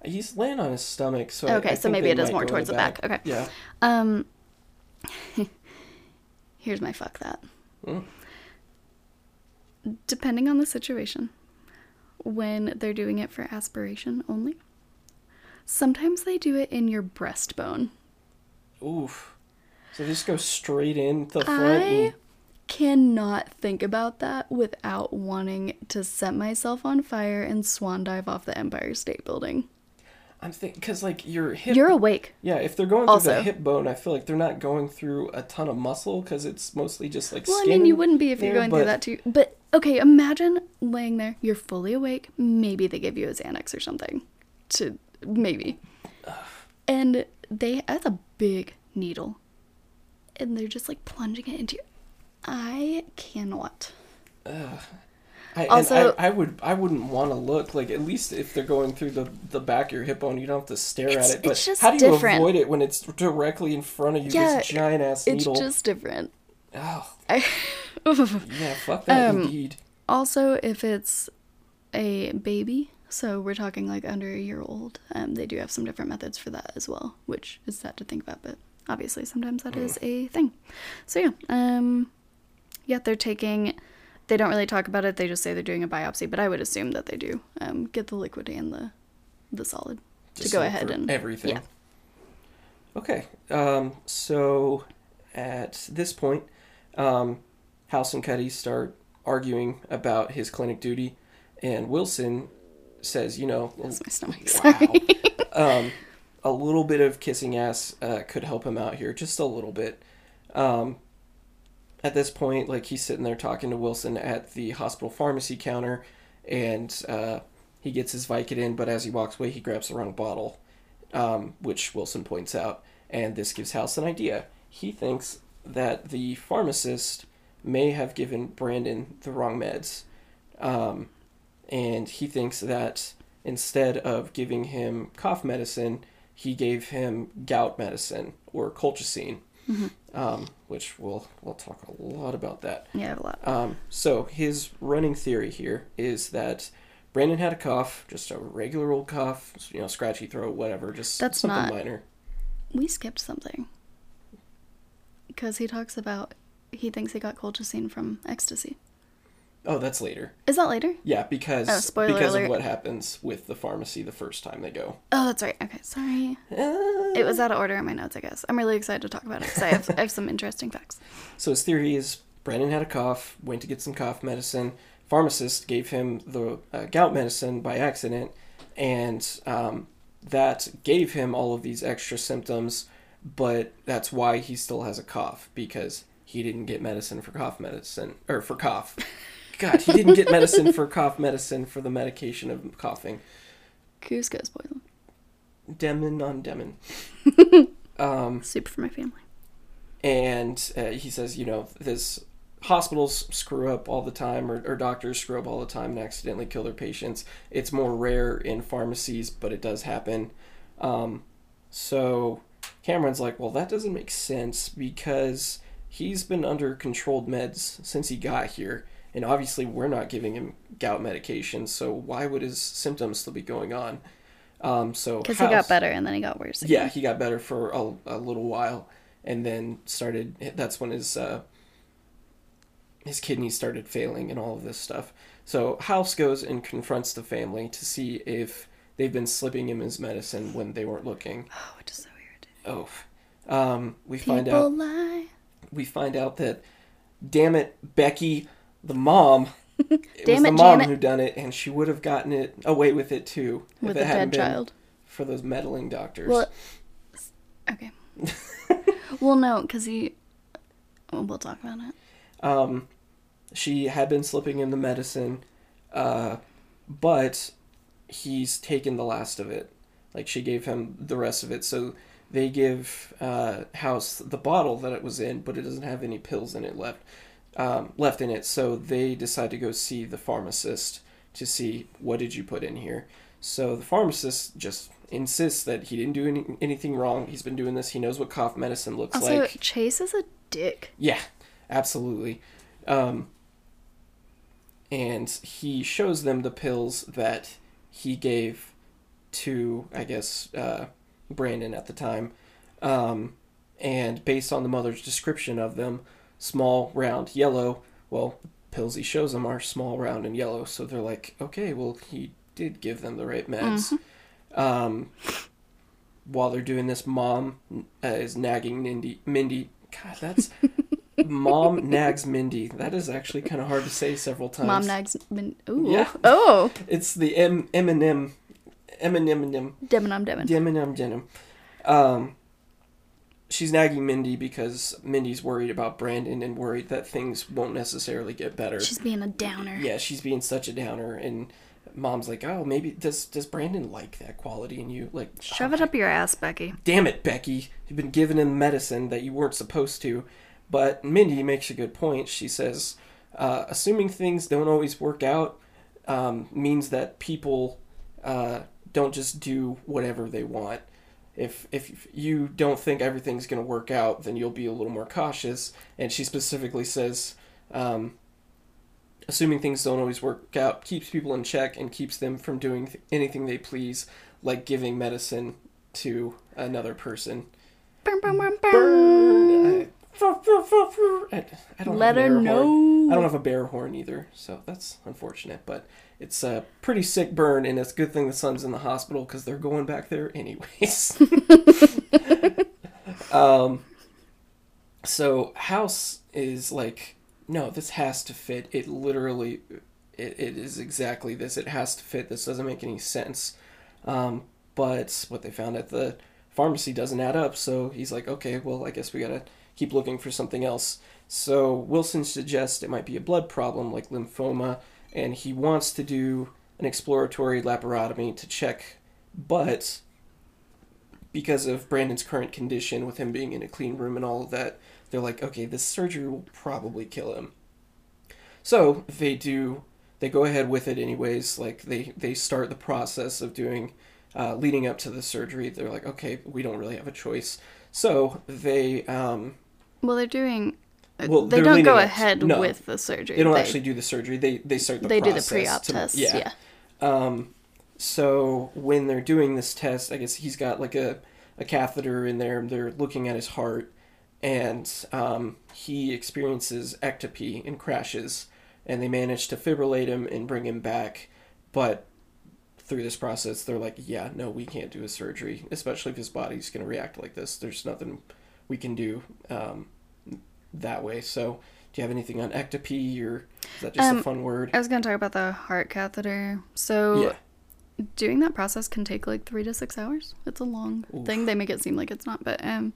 He's laying on his stomach, so Okay, I so think maybe it is more towards the back. Okay. Yeah. Um, here's my fuck that. Mm. Depending on the situation, when they're doing it for aspiration only, sometimes they do it in your breastbone. Oof. So they just go straight in the front. I And, cannot think about that without wanting to set myself on fire and swan dive off the Empire State Building. I'm thinking because like your hip. You're awake. yeah, if they're going through Also- the hip bone, I feel like they're not going through a ton of muscle because it's mostly just like Well, I mean, you wouldn't be if you're going but- through that too. But okay, imagine laying there, you're fully awake. Maybe they give you a Xanax or something. To maybe, and they that's a big needle, and they're just like plunging it into your. I cannot. I, Also- I, I would I wouldn't want to look like at least if they're going through the the back of your hip bone, you don't have to stare at it. But how do you different. avoid it when it's directly in front of you? Yeah, this giant ass needle. It's just different. Oh, I, yeah, fuck that Um, indeed. Also, if it's a baby, so we're talking like under a year old, um, they do have some different methods for that as well, which is sad to think about, but obviously sometimes that is a thing. So yeah, um, yeah, they're taking. They don't really talk about it. They just say they're doing a biopsy, but I would assume that they do um, get the liquid and the the solid Just to go ahead and everything. Yeah. Okay. Um, so at this point, um, House and Cuddy start arguing about his clinic duty, and Wilson says, "You know, That's my stomach. wow, Sorry. um, a little bit of kissing ass uh, could help him out here, just a little bit." Um, at this point, like he's sitting there talking to Wilson at the hospital pharmacy counter, and uh, he gets his Vicodin, but as he walks away, he grabs the wrong bottle, um, which Wilson points out, and this gives House an idea. He thinks that the pharmacist may have given Brandon the wrong meds, um, and he thinks that instead of giving him cough medicine, he gave him gout medicine or colchicine, um, which we'll we'll talk a lot about that. yeah, a lot. Um, so his running theory here is that Brandon had a cough, just a regular old cough, you know, scratchy throat, whatever, just That's something not- minor. We skipped something because he talks about he thinks he got colchicine from ecstasy. Oh, that's later. Is that later? Yeah, because Oh, spoiler because alert. of what happens with the pharmacy the first time they go. Oh, that's right. Okay, sorry. It was out of order in my notes, I guess. I'm really excited to talk about it because I have, I have some interesting facts. So his theory is Brandon had a cough, went to get some cough medicine. Pharmacist gave him the uh, gout medicine by accident, and um, that gave him all of these extra symptoms. But that's why he still has a cough because he didn't get medicine for cough medicine or for cough. God, he didn't get medicine for cough medicine for the medication of coughing. Cusco spoil. Demon on demon. um, Soup for my family. and uh, he says, you know, this hospitals screw up all the time, or, or doctors screw up all the time and accidentally kill their patients. It's more rare in pharmacies, but it does happen. Um, so Cameron's like, well, that doesn't make sense because he's been under controlled meds since he got here. And obviously, we're not giving him gout medication, so why would his symptoms still be going on? Um, so Because he got better and then he got worse. yeah, he got better for a, a little while, and then started. That's when his uh, his kidneys started failing and all of this stuff. So House goes and confronts the family to see if they've been slipping him his medicine when they weren't looking. Oh, which is so weird. Oh, um, we People find out lie. we find out that, damn it, Becky, the mom. It was Damn the mom Janet. who done it, and she would have gotten it away with it too if With it a hadn't dead been child. for those meddling doctors. Well, s- okay. well, no, because he. Well, we'll talk about it. um, she had been slipping him the medicine, uh, but he's taken the last of it. Like she gave him the rest of it, so they give uh, House the bottle that it was in, but it doesn't have any pills in it left. Um, left in it, so they decide to go see the pharmacist to see what did you put in here. So the pharmacist just insists that he didn't do any, anything wrong. He's been doing this. He knows what cough medicine looks Also, like. Chase is a dick. Yeah, absolutely. Um, and he shows them the pills that he gave to, I guess, uh, Brandon at the time. Um, and based on the mother's description of them, small, round, yellow, well, pills he shows them are small, round, and yellow. So they're like, okay, well, he did give them the right meds. Um, while they're doing this, mom uh, is nagging Mindy. Mindy, God, that's mom nags Mindy. That is actually kind of hard to say several times. Mom nags. Min- Ooh. Yeah. Oh. It's the M Eminem, Eminem, Demonum Demon. Eminem, Denim. Um, she's nagging Mindy because Mindy's worried about Brandon and worried that things won't necessarily get better. She's being a downer. yeah, she's being such a downer, and mom's like, "Oh, maybe does does Brandon like that quality in you?" Like, Shove oh, it up your ass, Becky. damn it, Becky, you've been giving him medicine that you weren't supposed to. But Mindy makes a good point. She says, uh, assuming things don't always work out um, means that people uh, don't just do whatever they want. If if you don't think everything's going to work out, then you'll be a little more cautious. And she specifically says, um, assuming things don't always work out, keeps people in check and keeps them from doing th- anything they please, like giving medicine to another person. Burn, burn, burn, burn. Burn. I, I don't Let have her know. I don't have a bear horn either, so that's unfortunate. But it's a pretty sick burn, and it's a good thing the son's in the hospital because they're going back there anyways. um, so House is like, no, this has to fit. It literally, it, it is exactly this. It has to fit. This doesn't make any sense. Um, but what they found at the pharmacy doesn't add up. So he's like, okay, well, I guess we gotta keep looking for something else. So Wilson suggests it might be a blood problem like lymphoma, and he wants to do an exploratory laparotomy to check, but because of Brandon's current condition with him being in a clean room and all of that, they're like, okay, this surgery will probably kill him. So they do, they go ahead with it anyways. Like they they start the process of doing, uh, leading up to the surgery. They're like, okay, we don't really have a choice. So they um, Well, they're doing. uh, Well, they don't go ahead no. with the surgery. they don't They- actually do the surgery. They they start the they do the pre-op to- test. Yeah. Um, so when they're doing this test, I guess he's got like a, a catheter in there. They're looking at his heart, and um, he experiences ectopy and crashes. And they manage to fibrillate him and bring him back, but through this process, they're like, "Yeah, no, we can't do a surgery, especially if his body's going to react like this. There's nothing we can do um, that way." So, do you have anything on ectopy, or is that just a Um, fun word? I was going to talk about the heart catheter. So, Yeah. doing that process can take like three to six hours. It's a long Oof. thing. They make it seem like it's not, but um,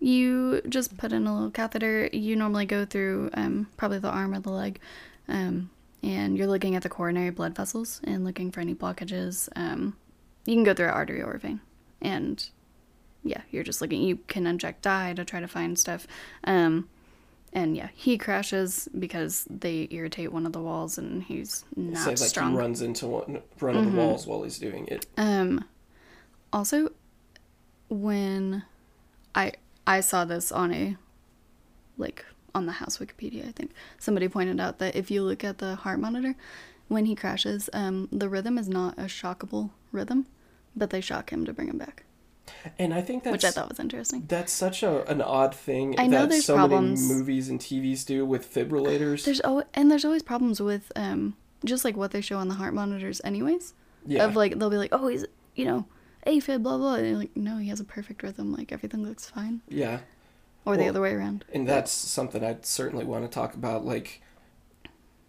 you just put in a little catheter. You normally go through um, probably the arm or the leg, um, and you're looking at the coronary blood vessels and looking for any blockages. Um, you can go through an artery or a vein, and yeah, you're just looking. You can inject dye to try to find stuff. Um, and yeah, he crashes because they irritate one of the walls, and he's not Say like strong. he runs into one, run on Mhm. the walls while he's doing it. Um, also, when I I saw this on a like on the house Wikipedia, I think somebody pointed out that if you look at the heart monitor, when he crashes, um, the rhythm is not a shockable rhythm, but they shock him to bring him back, And I think that's which I thought was interesting. that's such a an odd thing I know that there's so problems. many movies and TVs do with fibrillators. There's oh, and there's always problems with um, just like what they show on the heart monitors, anyways. yeah, Of like they'll be like, oh, he's you know, AFib, blah blah, and you're like, no, he has a perfect rhythm, like everything looks fine, yeah, or the other way around. and that's something I'd certainly want to talk about. Like,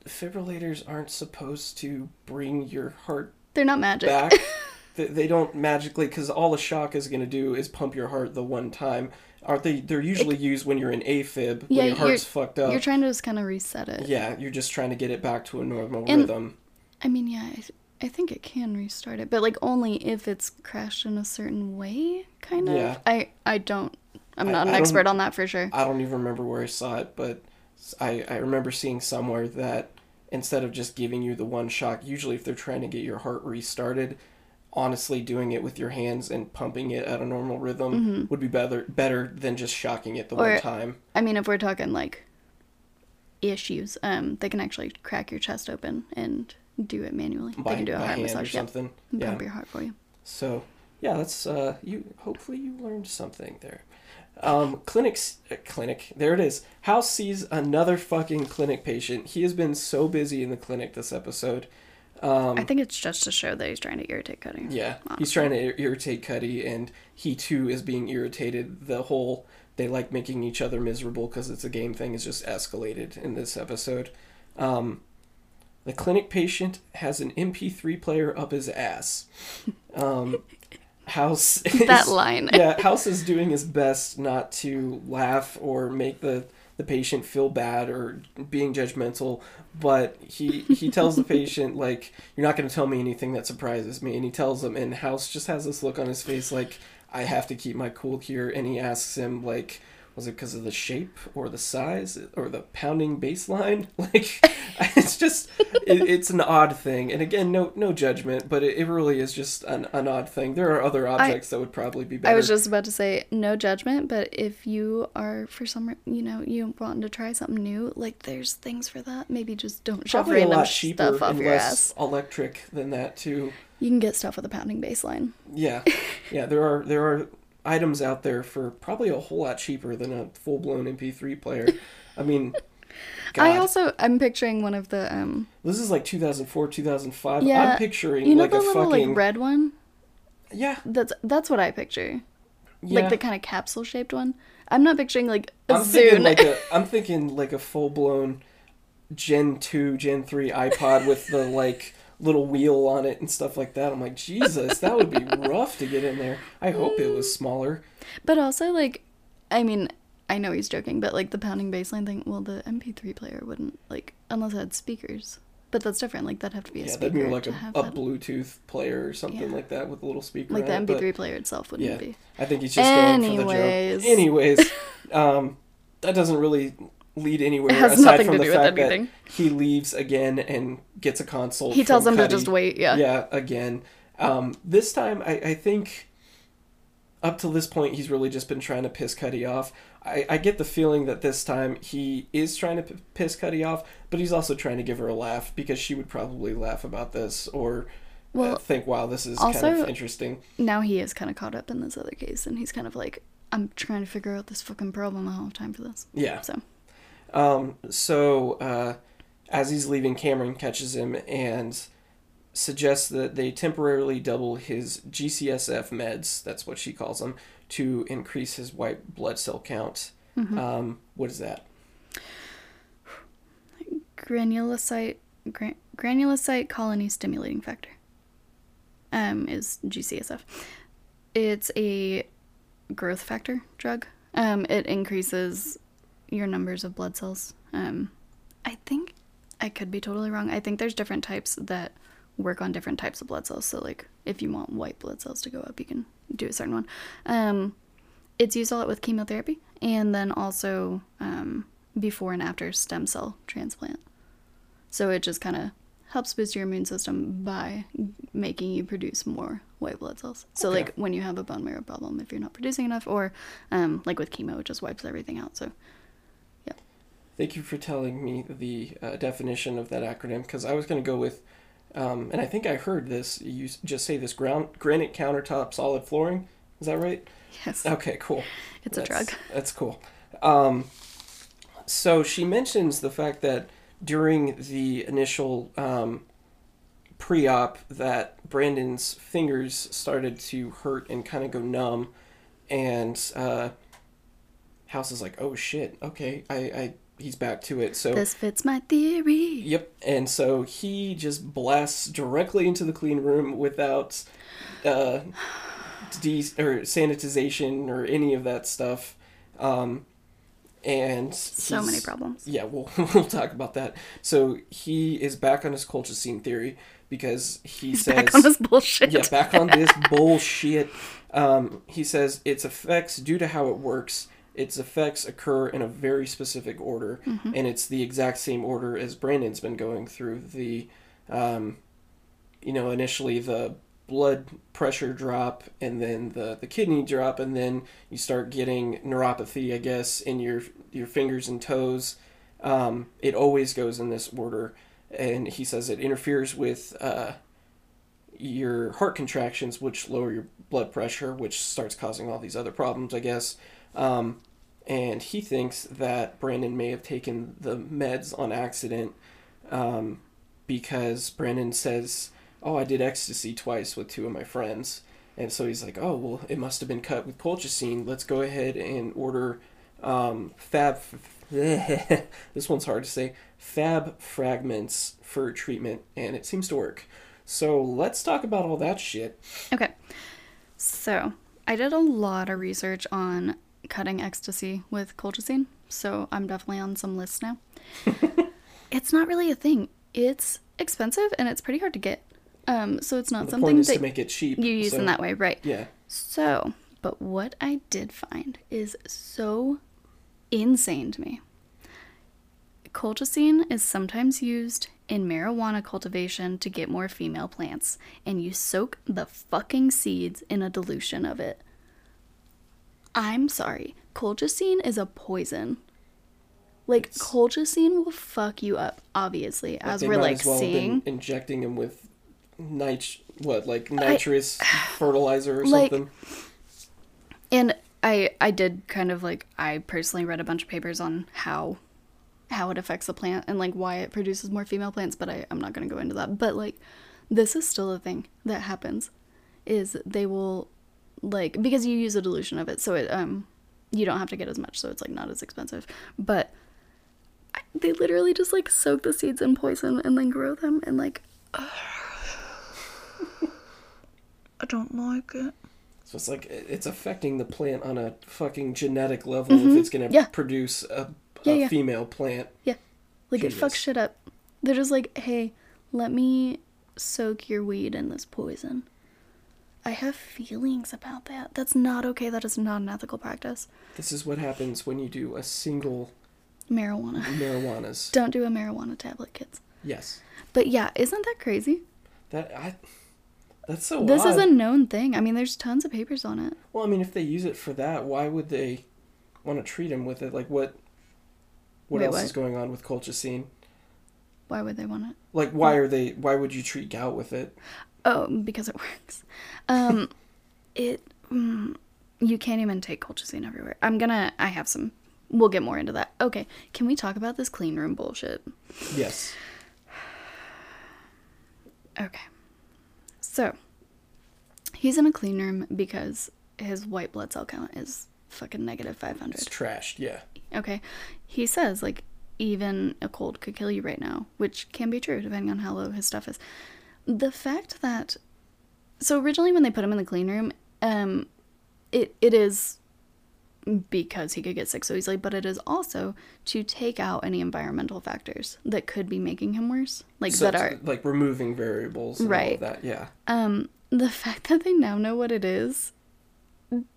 fibrillators aren't supposed to bring your heart They're not magic. back. they, they don't magically because all a shock is going to do is pump your heart the one time. Aren't they? They're usually used when you're in AFib Yeah, when your heart's fucked up. You're trying to just kind of reset it. yeah, you're just trying to get it back to a normal And- rhythm. I mean, yeah, I, I think it can restart it, but like only if it's crashed in a certain way, kind of. Yeah. I I don't. I'm not I an don't- expert on that for sure. I don't even remember where I saw it, but I, I remember seeing somewhere that instead of just giving you the one shock, usually if they're trying to get your heart restarted, honestly doing it with your hands and pumping it at a normal rhythm would be better better than just shocking it the one Mm-hmm. Time. I mean, if we're talking like issues, um, they can actually crack your chest open and do it manually. By, they can do a heart hand or massage, something. and Yeah. pump your heart for you. So yeah, that's uh you hopefully you learned something there. Um clinics uh, clinic. There it is. House sees another fucking clinic patient. He has been so busy in the clinic this episode. Um I think it's just to show that he's trying to irritate Cuddy. Yeah, he's trying to ir- irritate Cuddy, and he too is being irritated. The whole they like making each other miserable because it's a game thing is just escalated in this episode. Um, the clinic patient has an MP3 player up his ass. Um, House is, That line. yeah, House is doing his best not to laugh or make the the patient feel bad or being judgmental, but he he tells the patient like you're not going to tell me anything that surprises me, and he tells him, and House just has this look on his face like I have to keep my cool here, and he asks him like was it because of the shape or the size or the pounding bassline? Like, it's just, it, it's an odd thing. And again, no no judgment, but it, it really is just an, an odd thing. There are other objects that would probably be better. I was just about to say no judgment, but if you are for some, you know, you wanting to try something new, like there's things for that. Maybe just don't shove probably a random lot cheaper stuff off your less ass. electric than that too. You can get stuff with a pounding bassline. Yeah, yeah. There are there are items out there for probably a whole lot cheaper than a full blown MP3 player. I mean, God, I also I'm picturing one of the um this is like 2004, 2005. Yeah, I'm picturing you know like the a little fucking like red one. yeah, That's that's what I picture. yeah. Like the kind of capsule shaped one. I'm not picturing like a I'm Thinking like a, I'm thinking like a full blown Gen two, Gen three iPod with the like little wheel on it and stuff like that. I'm like, Jesus, that would be rough to get in there. I hope it was smaller. But also, like, I mean, I know he's joking, but like the pounding baseline thing, well, the MP3 player wouldn't, like, unless it had speakers. But that's different. Like, that'd have to be a Yeah, speaker. that'd be like a, a. Bluetooth player or something Yeah. like that with a little speaker. Like, the it, MP3 player itself wouldn't Yeah. be. I think he's just going for the joke. Anyways, um, that doesn't really lead anywhere It has aside nothing from to the do with fact anything. that he leaves again and gets a console. He tells them to just wait, yeah. Yeah, again. Um, this time, I, I think up to this point, he's really just been trying to piss Cuddy off. I, I get the feeling that this time he is trying to p- piss Cuddy off, but he's also trying to give her a laugh because she would probably laugh about this or uh, think, wow, this is kind of interesting. Now he is kind of caught up in this other case, and he's kind of like, I'm trying to figure out this fucking problem. I don't have time for this. Yeah. So, Um, so uh, as he's leaving, Cameron catches him and suggests that they temporarily double his GCSF meds. That's what she calls them to increase his white blood cell count. Um, what is that? granulocyte, gra- granulocyte colony stimulating factor um, is GCSF. It's a growth factor drug. Um, it increases your numbers of blood cells. Um, I think I could be totally wrong. I think there's different types that work on different types of blood cells. So, like, if you want white blood cells to go up, you can do a certain one. Um, it's used a lot with chemotherapy and then also um, before and after stem cell transplant. So it just kind of helps boost your immune system by making you produce more white blood cells. So Okay. like when you have a bone marrow problem, if you're not producing enough, or um, like with chemo, it just wipes everything out. So Thank you for telling me the uh, definition of that acronym because I was going to go with, um, and I think I heard this. You just say this ground granite countertop solid flooring. Is that right? yes, Okay, cool. it's a drug. That's cool. Um, so she mentions the fact that during the initial um, pre-op that Brandon's fingers started to hurt and kind of go numb, and uh, House is like, "Oh shit, okay, I, I he's back to it." So This fits my theory. Yep. And so he just blasts directly into the clean room without uh, de- or sanitization or any of that stuff. Um, and So many problems. Yeah, we'll we'll talk about that. So he is back on his colchicine theory because he He's says back on this bullshit. yeah, back on this bullshit. Um, he says its effects, due to how it works, its effects occur in a very specific order, and it's the exact same order as Brandon's been going through. The, um, you know, initially the blood pressure drop, and then the the kidney drop, and then you start getting neuropathy, I guess, in your your fingers and toes. Um, it always goes in this order, and he says it interferes with. Uh, your heart contractions, which lower your blood pressure, which starts causing all these other problems, I guess. Um, and he thinks that Brandon may have taken the meds on accident um, because Brandon says, Oh, I did ecstasy twice with two of my friends. And so he's like, Oh, well, it must have been cut with colchicine. Let's go ahead and order um, fab. this one's hard to say. Fab fragments for treatment, and it seems to work. So let's talk about all that shit. Okay. So, I did a lot of research on cutting ecstasy with colchicine, so I'm definitely on some lists now. it's not really a thing. It's expensive and it's pretty hard to get. Um, so it's not The something point is that to make it cheap. you use so- in that way, right? Yeah. So, but what I did find is so insane to me. Colchicine is sometimes used in marijuana cultivation to get more female plants, and you soak the fucking seeds in a dilution of it. I'm sorry, colchicine is a poison. Like It's- colchicine will fuck you up, obviously, as we're like as well seeing. injecting him with nit what like nitrous fertilizer or Like- something. And I I did kind of like I personally read a bunch of papers on how how it affects the plant and like why it produces more female plants, but I, I'm not gonna go into that. But like this is still a thing that happens. Is they will like because you use a dilution of it, so it um you don't have to get as much, so it's like not as expensive. But I- they literally just like soak the seeds in poison and then grow them and like I don't like it. So it's like it's affecting the plant on a fucking genetic level if it's gonna Mm-hmm. Yeah. produce a, a Yeah, yeah. female plant. Yeah. Like it fucks shit up. They're just like, hey, let me soak your weed in this poison. I have feelings about that. That's not okay. That is not an ethical practice. This is what happens when you do a single Marijuana. marijuanas. Don't do a marijuana tablet, kids. Yes. But yeah, isn't that crazy? That I that's so This is a known thing. I mean, there's tons of papers on it. Well, I mean if they use it for that, why would they want to treat him with it? Like what what Wait, else what? is going on with colchicine? Why would they want it? Like why are they why would you treat gout with it? Oh, because it works. Um, it. Mm, you can't even take colchicine everywhere. I'm gonna. I have some. We'll get more into that. Okay, can we talk about this clean room bullshit? Yes. Okay. So, he's in a clean room because his white blood cell count is fucking negative 500. It's trashed, yeah. Okay. He says, like, even a cold could kill you right now, which can be true depending on how low his stuff is. The fact that. So, originally, when they put him in the clean room, um, it, it is because he could get sick so easily, but it is also to take out any environmental factors that could be making him worse, like So that are like removing variables and all Right. of that, yeah. um, the fact that they now know what it is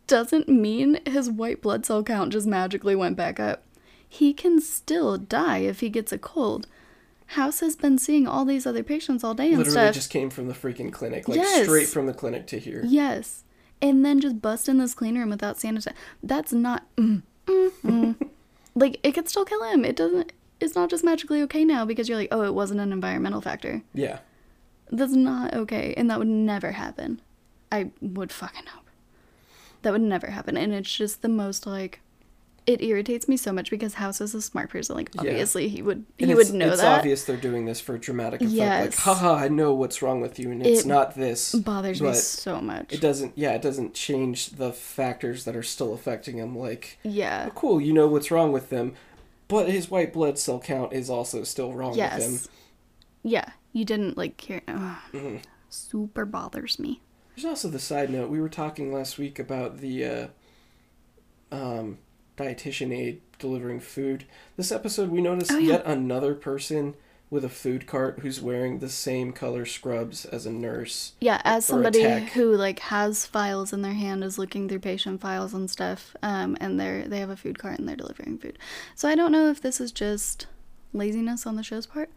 doesn't mean his white blood cell count just magically went back up. He can still die if he gets a cold. House has been seeing all these other patients all day and Literally stuff. just came from the freaking clinic. Like Yes. straight from the clinic to here. Yes. And then just bust in this clean room without sanitizer. That's not. Mm, mm, mm. like, it could still kill him. It doesn't. It's not just magically okay now because you're like, oh, it wasn't an environmental factor. Yeah. That's not okay, and that would never happen. I would fucking hope. That would never happen, and it's just the most like. It irritates me so much because House is a smart person. Like Yeah. obviously he would he would know it's that. It's obvious they're doing this for dramatic effect. Like, haha, I know what's wrong with you, and it's It not this. bothers me so much. It doesn't, yeah, it doesn't change the factors that are still affecting him. Like, yeah. oh, cool, you know what's wrong with them, but his white blood cell count is also still wrong with him. Yeah. You didn't like care. Ugh. Mhm. Super bothers me. There's also the side note. We were talking last week about the uh, um, dietitian aide delivering food. This episode, we notice Oh, yeah. yet another person with a food cart who's wearing the same color scrubs as a nurse. Yeah, as somebody who like has files in their hand is looking through patient files and stuff, um, and they're they have a food cart and they're delivering food. So I don't know if this is just laziness on the show's part,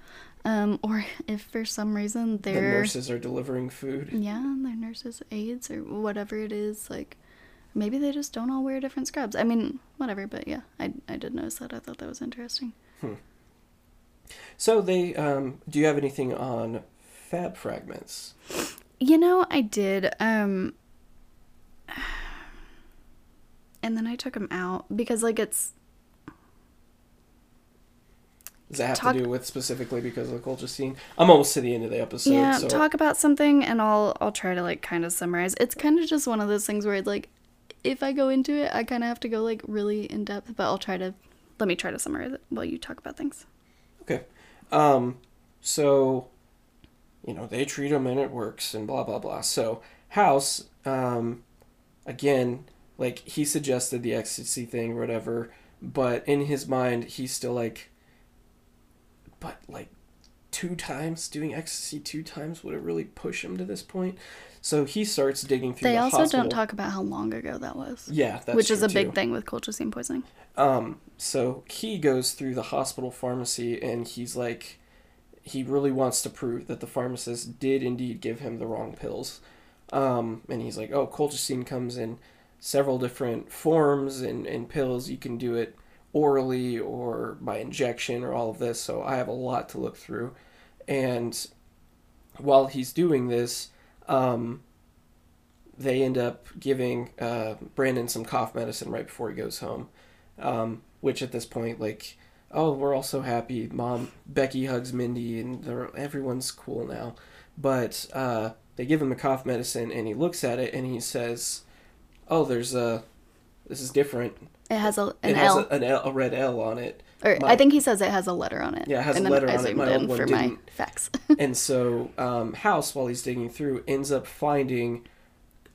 um, or if for some reason The they're nurses are delivering food. yeah they're nurses aides or whatever it is like. Maybe they just don't all wear different scrubs. I mean, whatever, but yeah, I, I did notice that. I thought that was interesting. Hmm. So they, um, do you have anything on fab fragments? You know, I did. Um and then I took them out because like it's Does that have Talk- to do with specifically because of the colchicine? I'm almost to the end of the episode. yeah, so talk about something and I'll I'll try to like kind of summarize. It's kind of just one of those things where it's like if I go into it, I kind of have to go like really in depth, but I'll try to let me try to summarize it while you talk about things. Okay. Um, so, you know, they treat him and it works and blah, blah, blah. So, House, um, again, like, he suggested the ecstasy thing, or whatever, but in his mind, he's still like, but, like, two times, doing ecstasy two times, would it really push him to this point? So he starts digging through They the also hospital. don't talk about how long ago that was. Yeah, that's which is a big thing with colchicine poisoning. Um, so he goes through the hospital pharmacy and he's like, he really wants to prove that the pharmacist did indeed give him the wrong pills. Um, and he's like, oh, colchicine comes in several different forms and, and pills. You can do it orally or by injection or all of this. So I have a lot to look through. And while he's doing this, um, they end up giving uh, Brandon some cough medicine right before he goes home. Um, which at this point, like, oh, we're all so happy. Mom, Becky hugs Mindy, and everyone's cool now. But uh, they give him the cough medicine, and he looks at it and he says, "Oh, there's a, this is different. It has a, an it has L. a, an L, a red L on it." or my- I think he says it has a letter on it. Yeah, it has and a letter I on it. My old one for didn't. facts. and so um, House, while he's digging through, ends up finding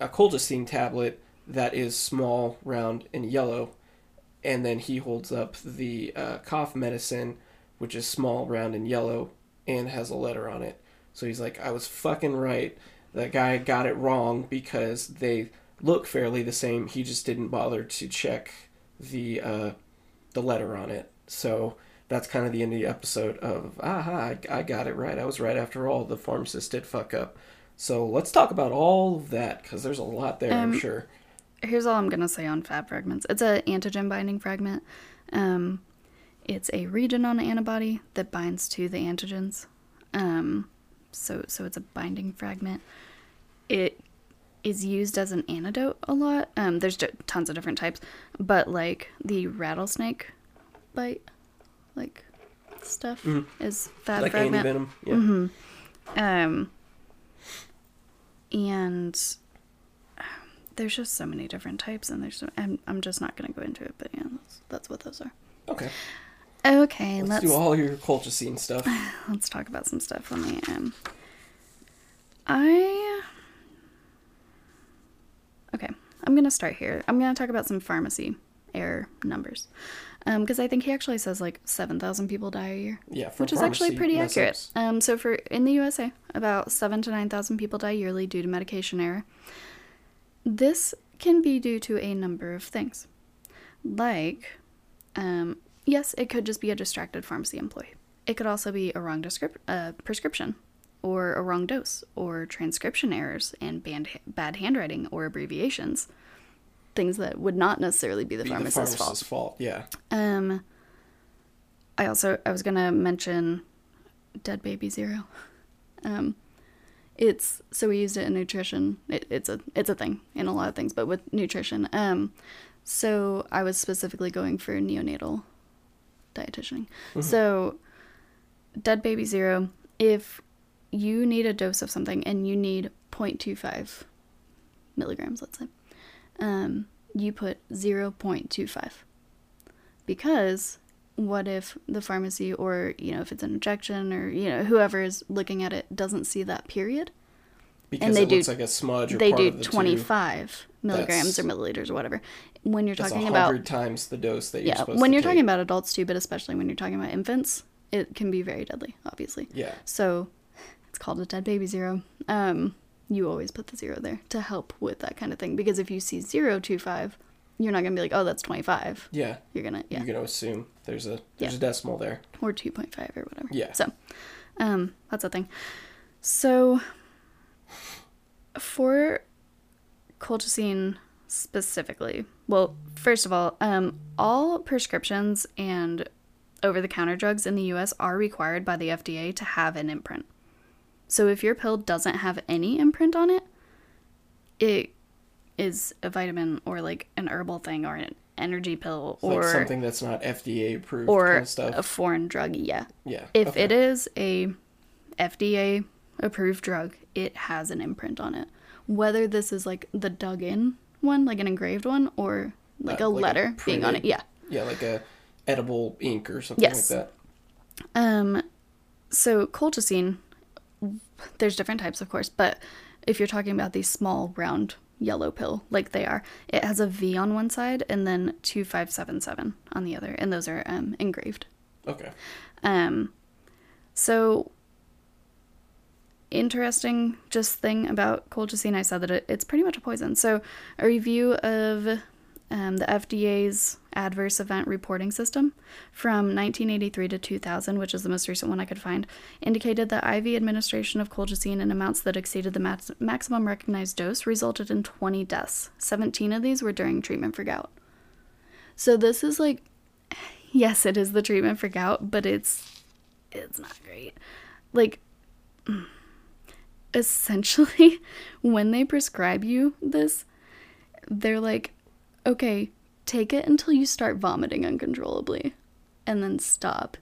a colchicine tablet that is small, round, and yellow. And then he holds up the uh, cough medicine, which is small, round, and yellow, and has a letter on it. So he's like, I was fucking right. That guy got it wrong because they look fairly the same. He just didn't bother to check the uh, the letter on it. So that's kind of the end of the episode of aha I, I got it right i was right after all the pharmacist did fuck up so let's talk about all of that because there's a lot there i'm Um, sure Here's all I'm gonna say on Fab fragments. It's an antigen binding fragment. Um, it's a region on an antibody that binds to the antigens. Um, so so it's a binding fragment. It is used as an antidote a lot. Um, there's d- tons of different types, but like the rattlesnake bite, like stuff Mhm. is that like fragment. anti-venom yeah Mm-hmm. Um, and there's just so many different types, and there's so, I'm I'm just not gonna go into it, but yeah, that's that's what those are. okay Okay, let's, let's do all your colchicine stuff let's talk about some stuff. Let me um, I okay, I'm gonna start here. I'm gonna talk about some pharmacy error numbers, um, because I think he actually says like seven thousand people die a year. yeah for which is actually pretty accurate. Um, so for in the USA, about seven to nine thousand people die yearly due to medication error. This can be due to a number of things, like, um, yes, it could just be a distracted pharmacy employee. It could also be a wrong descrip- uh, prescription, or a wrong dose, or transcription errors and bad bad handwriting or abbreviations. Things that would not necessarily be the Be the pharmacist's fault. fault yeah Um, I also I was gonna mention Dead Baby Zero. Um, it's so we used it in nutrition. It, it's a it's a thing in a lot of things, but with nutrition. Um, so I was specifically going for neonatal dietitianing. So Dead Baby Zero. If you need a dose of something and you need 0.25 milligrams, let's say, um, you put 0.25 because what if the pharmacy or you know if it's an injection or you know whoever is looking at it doesn't see that period? Because they it do- looks like a smudge or they do the 25 milligrams That's- or milliliters or whatever. When you're. That's talking a about times the dose that you're yeah when you're take. talking about adults too but especially when you're talking about infants it can be very deadly obviously. Yeah. So it's called a dead baby zero um you always put the zero there to help with that kind of thing because if you see 025 you're not gonna be like oh that's 25 yeah you're gonna yeah you're gonna assume there's a there's Yeah. a decimal there or 2.5 or whatever. Yeah. So, um, that's a thing. So, for colchicine specifically, well, first of all, um, all prescriptions and over the counter drugs in the US are required by the FDA to have an imprint. So, if your pill doesn't have any imprint on it, it is a vitamin or like an herbal thing or an energy pill or like something that's not fda approved or kind of stuff a foreign drug. Yeah. yeah If okay. it is a FDA approved drug, it has an imprint on it. Whether this is like the dug in one, like an engraved one, or like Uh, a like a letter being on it. Yeah. yeah like a edible ink or something Yes. like that Um so colchicine there's different types of course, but if you're talking about these small round yellow pill like they are, it has a V on one side and then 2577 on the other and those are um engraved. okay Um, so interesting just thing about colchicine, I said that it, it's pretty much a poison. So, a review of um, the FDA's adverse event reporting system from 1983 to 2000, which is the most recent one I could find, indicated that IV administration of colchicine in amounts that exceeded the max- maximum recognized dose resulted in 20 deaths. 17 of these were during treatment for gout. So this is like, yes, it is the treatment for gout, but it's it's not great. Like, essentially, when they prescribe you this, they're like, okay, take it until you start vomiting uncontrollably and then stop.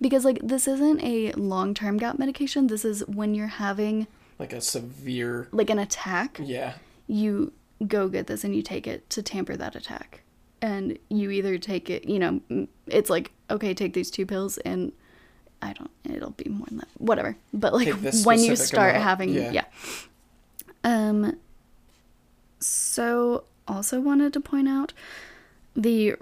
Because, like, this isn't a long term gout medication. This is when you're having, Like a severe. like, an attack, Yeah. you go get this and you take it to tamper that attack. And you either take it, you know, it's like, okay, take these two pills and I don't, it'll be more than that, whatever. But like when you start amount, having, yeah. yeah. Um, so also wanted to point out the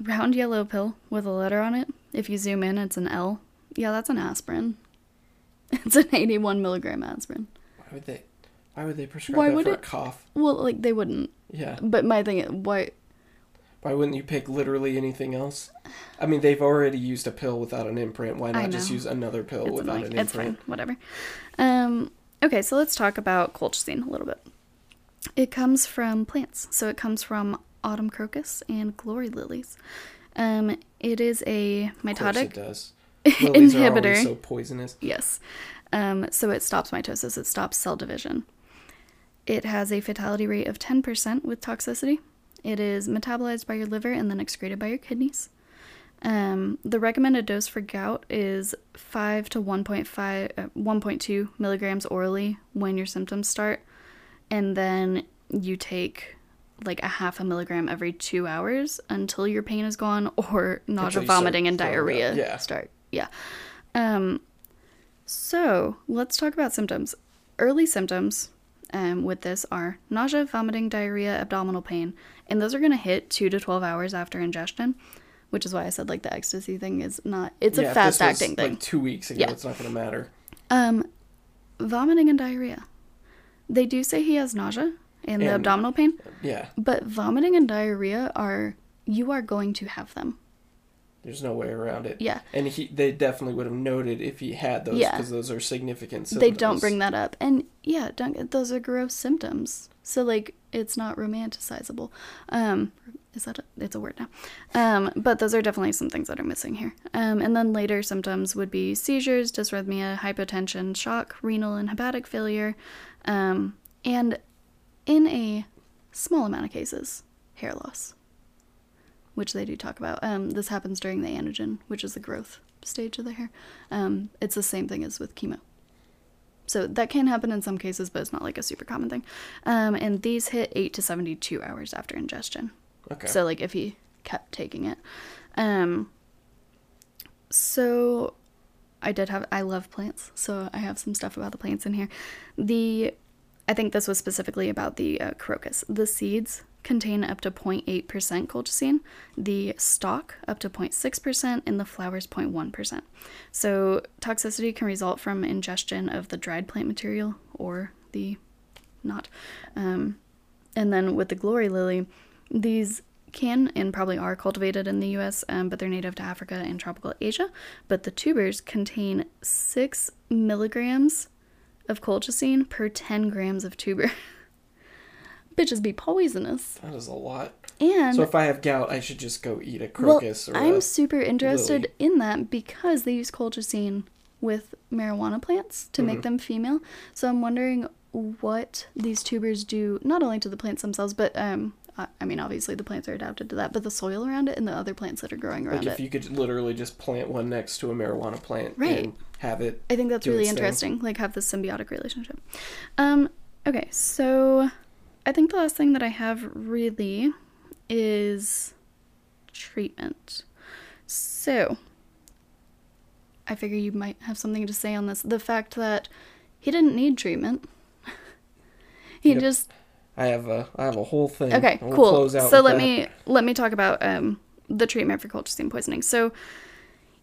round yellow pill with a letter on it. If you zoom in, it's an L. Yeah, that's an aspirin. It's an 81 milligram aspirin. Why would they? Why would they prescribe Why that would for a cough? Well, like they wouldn't. Yeah. But my thing, is, why? Why wouldn't you pick literally anything else? I mean, they've already used a pill without an imprint. Why not just use another pill It's without annoying. an It's imprint? fine. Whatever. Um, okay, so let's talk about colchicine a little bit. It comes from plants. So it comes from autumn crocus and glory lilies. Um, it is a mitotic it does. Lilies are inhibitor. so poisonous. Yes. Um, so it stops mitosis, it stops cell division. It has a fatality rate of 10% with toxicity. It is metabolized by your liver and then excreted by your kidneys. Um, the recommended dose for gout is 5 to 1.5, uh, 1.2 milligrams orally when your symptoms start. And then you take like a half a milligram every two hours until your pain is gone or nausea, vomiting, and diarrhea yeah. start. Yeah. Um, so let's talk about symptoms. Early symptoms um, with this are nausea, vomiting, diarrhea, abdominal pain, and those are going to hit two to 12 hours after ingestion, which is why I said like the ecstasy thing is not, it's Yeah, a fast acting thing. Like two weeks ago, Yeah. it's not going to matter. Um, vomiting and diarrhea. They do say he has nausea and the abdominal pain, Yeah, but vomiting and diarrhea are, you are going to have them. there's no way around it. Yeah. And he, they definitely would have noted if he had those Yeah. because those are significant symptoms. They don't bring that up. And yeah, don't, those are gross symptoms. So like it's not romanticizable. Um is that a, it's a word now. Um but those are definitely some things that are missing here. Um and then later symptoms would be seizures, dysrhythmia, hypotension, shock, renal and hepatic failure. Um and in a small amount of cases, hair loss. Which they do talk about. Um this happens during the anagen, which is the growth stage of the hair. Um it's the same thing as with chemo. So that can happen in some cases, but it's not like a super common thing. Um, and these hit 8 to 72 hours after ingestion. Okay. So, like, if he kept taking it. Um, so, I did have, I love plants, so I have some stuff about the plants in here. The, I think this was specifically about the uh, crocus. The seeds contain up to 0.8% colchicine, the stalk up to 0.6%, and the flowers 0.1%. So, toxicity can result from ingestion of the dried plant material or the not. Um, and then with the glory lily, these can and probably are cultivated in the US, um, but they're native to Africa and tropical Asia. But the tubers contain six milligrams of colchicine per 10 grams of tuber. Bitches be poisonous. that is a lot. And So if I have gout, I should just go eat a well, crocus or I'm super interested lily. in that because they use colchicine with marijuana plants to Mm-hmm. make them female. So I'm wondering what these tubers do, not only to the plants themselves, but um, I mean, obviously the plants are adapted to that, but the soil around it and the other plants that are growing around it. like if it. you could literally just plant one next to a marijuana plant Right. and have it. I think that's really its thing. interesting. Like have this symbiotic relationship. Um, okay, so I think the last thing that I have really is treatment. So I figure you might have something to say on this. The fact that he didn't need treatment. he Yep. just I have a I have a whole thing. Okay, we'll cool. So let that. me let me talk about um the treatment for colchicine poisoning. So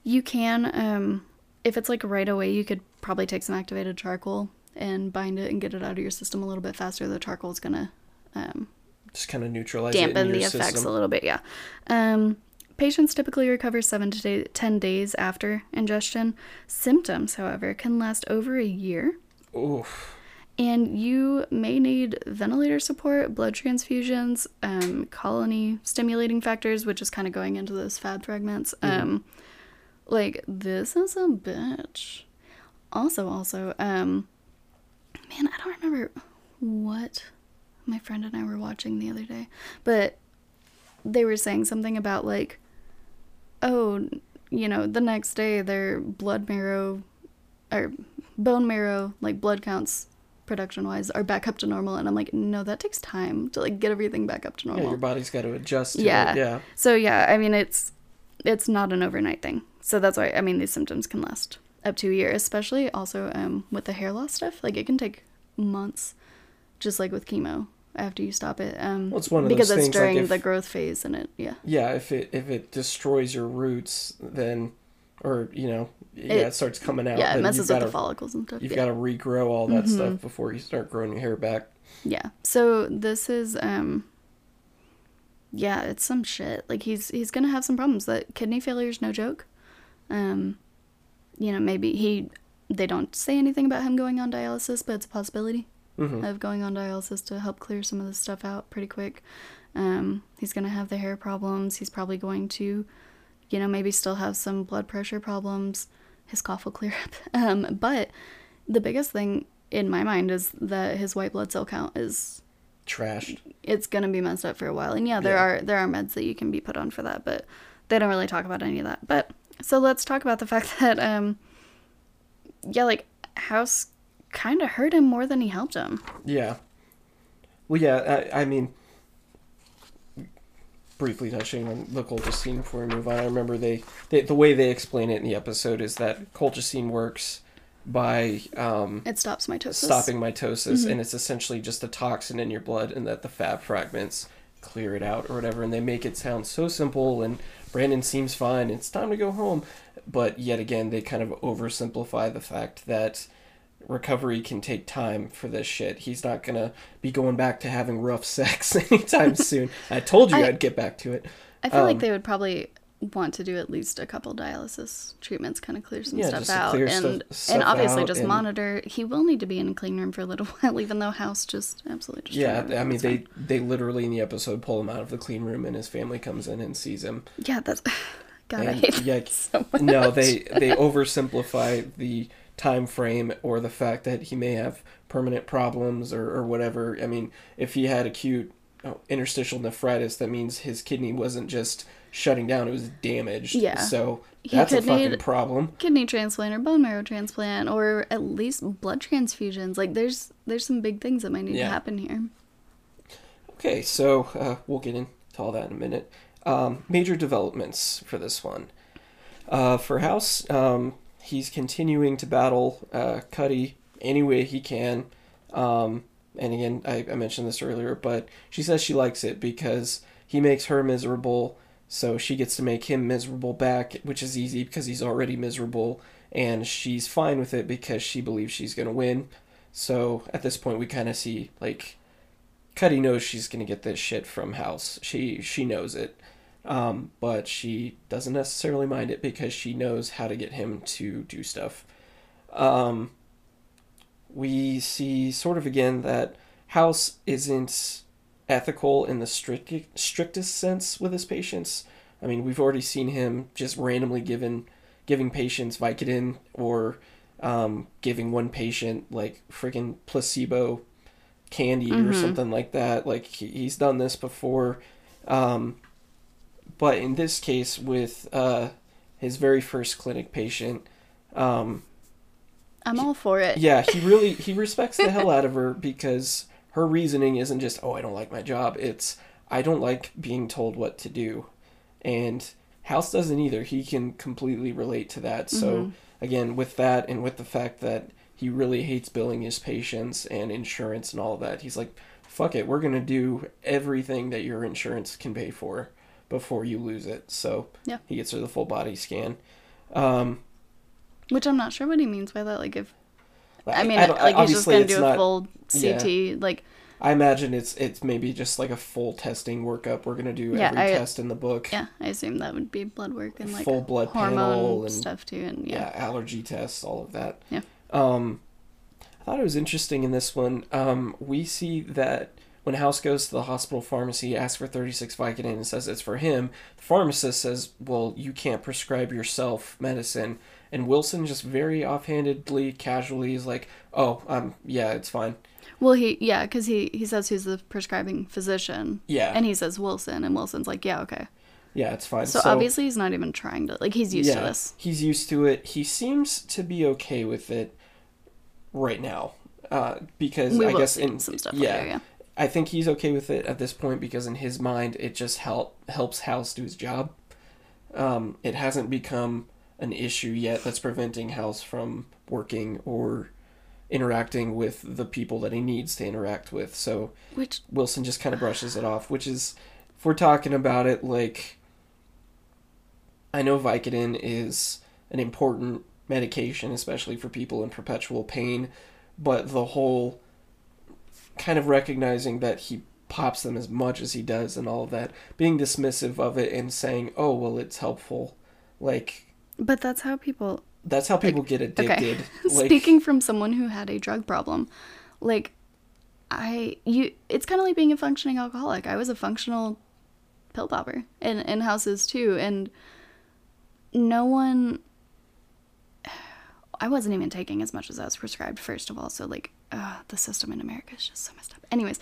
you can um if it's like right away, you could probably take some activated charcoal and bind it and get it out of your system a little bit faster. The charcoal is gonna um, Just kind of neutralize dampen the effects system. a little bit. Yeah. Um, patients typically recover seven to da- ten days after ingestion. Symptoms, however, can last over a year. Oof. And you may need ventilator support, blood transfusions, um, colony stimulating factors, which is kind of going into those fab fragments. Um, like this is a bitch. Also, also, um, man, I don't remember what my friend and I were watching the other day, but they were saying something about like, oh, you know, the next day their blood marrow or bone marrow, like blood counts production wise, are back up to normal. And I'm like, no, that takes time to like get everything back up to Yeah, normal. your body's got to adjust to Yeah. it. Yeah. So yeah, I mean it's it's not an overnight thing. So that's why I mean these symptoms can last up to a year, especially also um, with the hair loss stuff. Like it can take months, just like with chemo after you stop it. Um, Well, it's one of because those it's things, like, during if- the growth phase, and it yeah Yeah, if it if it destroys your roots, then, or you know, yeah, It- it, starts coming out. yeah it messes with gotta, the follicles and stuff. You've yeah. got to regrow all that Mhm. stuff before you start growing your hair back. Yeah. So this is um yeah, it's some shit. Like he's he's going to have some problems. That kidney failure is no joke. Um you know, maybe he they don't say anything about him going on dialysis, but it's a possibility hmm of going on dialysis to help clear some of this stuff out pretty quick. Um he's going to have the hair problems. He's probably going to you know, maybe still have some blood pressure problems. His cough will clear up. Um but the biggest thing in my mind is that his white blood cell count is Trashed. it's gonna be messed up for a while. And yeah, there Yeah. are there are meds that you can be put on for that, but they don't really talk about any of that. But so let's talk about the fact that um yeah, like House kind of hurt him more than he helped him. Yeah. Well, yeah. I, I mean, briefly touching on the colchicine before we move on. I remember they, they the way they explain it in the episode is that colchicine works by um, It stops mitosis. stopping mitosis, Mm-hmm. and it's essentially just a toxin in your blood, and that the fab fragments clear it out or whatever. And they make it sound so simple, and Brandon seems fine. It's time to go home, but yet again, they kind of oversimplify the fact that recovery can take time for this shit. He's not gonna be going back to having rough sex anytime soon. I told you I- I'd get back to it. I feel like um, they would probably want to do at least a couple dialysis treatments, kind of clear some Yeah, stuff out, and stuff- and obviously just and- monitor. He will need to be in a clean room for a little while, even though House just absolutely Yeah. I mean they fine. they literally in the episode pull him out of the clean room, and his family comes in and sees him. Yeah, that's God. I hate yeah, so much. no, they they oversimplify the time frame or the fact that he may have permanent problems or, or whatever. I mean, if he had acute oh, interstitial nephritis, that means his kidney wasn't just shutting down; it was damaged. Yeah. So that's a fucking problem. kidney transplant or bone marrow transplant or at least blood transfusions. Like there's there's some big things that might need Yeah. to happen here. Okay, so uh, we'll get into all that in a minute. Um, major developments for this one. Uh, for House, um, he's continuing to battle uh, Cuddy any way he can. Um, and again, I, I mentioned this earlier, but she says she likes it because he makes her miserable, so she gets to make him miserable back, which is easy because he's already miserable, and she's fine with it because she believes she's going to win. So at this point, we kind of see like Cuddy knows she's gonna get this shit from House. She she knows it, um, but she doesn't necessarily mind it because she knows how to get him to do stuff. Um, we see sort of again that House isn't ethical in the strict strictest sense with his patients. I mean, we've already seen him just randomly given giving patients Vicodin or um, giving one patient like freaking placebo candy or something like that. Like he, he's done this before. Um, but in this case, with uh, his very first clinic patient, um, I'm all for it. yeah, he really he respects the hell out of her because her reasoning isn't just oh I don't like my job. It's I don't like being told what to do, and House doesn't either. He can completely relate to that. So again, with that and with the fact that he really hates billing his patients and insurance and all of that, he's like, fuck it, we're gonna do everything that your insurance can pay for before you lose it. So Yeah. he gets her the full body scan. Um, Which I'm not sure what he means by that. Like if I mean, don't- like he's just obviously gonna it's do a not- full yeah. CT. Like I imagine it's it's maybe just like a full testing workup. We're gonna do Yeah, every I- test in the book. yeah, I assume that would be blood work and like Full blood hormone panel and- stuff too. And yeah. yeah, allergy tests, all of that. Yeah. Um, I thought it was interesting in this one. Um, we see that when House goes to the hospital pharmacy, asks for 36 Vicodin and says it's for him, the pharmacist says, well, you can't prescribe yourself medicine. And Wilson just very offhandedly, casually is like, oh, um, yeah, it's fine. Well, he yeah, because he he says he's the prescribing physician. Yeah. And he says Wilson, and Wilson's like, yeah, okay. Yeah, it's fine. So, obviously he's not even trying to like he's used to this. He's used to it. He seems to be okay with it right now. Uh, because We I guess in some stuff yeah, later, yeah. I think he's okay with it at this point because in his mind it just help helps House do his job. Um, it hasn't become an issue yet that's preventing House from working or interacting with the people that he needs to interact with. So Which Wilson just kind of brushes it off, which is, if we're talking about it, like, I know Vicodin is an important medication, especially for people in perpetual pain, but the whole kind of recognizing that he pops them as much as he does and all of that, being dismissive of it and saying, oh, well, it's helpful, like, but that's how people that's how people get addicted. Okay. Like, Speaking from someone who had a drug problem, like I you it's kind of like being a functioning alcoholic. I was a functional pill popper in in houses too and no one I wasn't even taking as much as I was prescribed first of all. So like uh, the system in America is just so messed up. Anyways,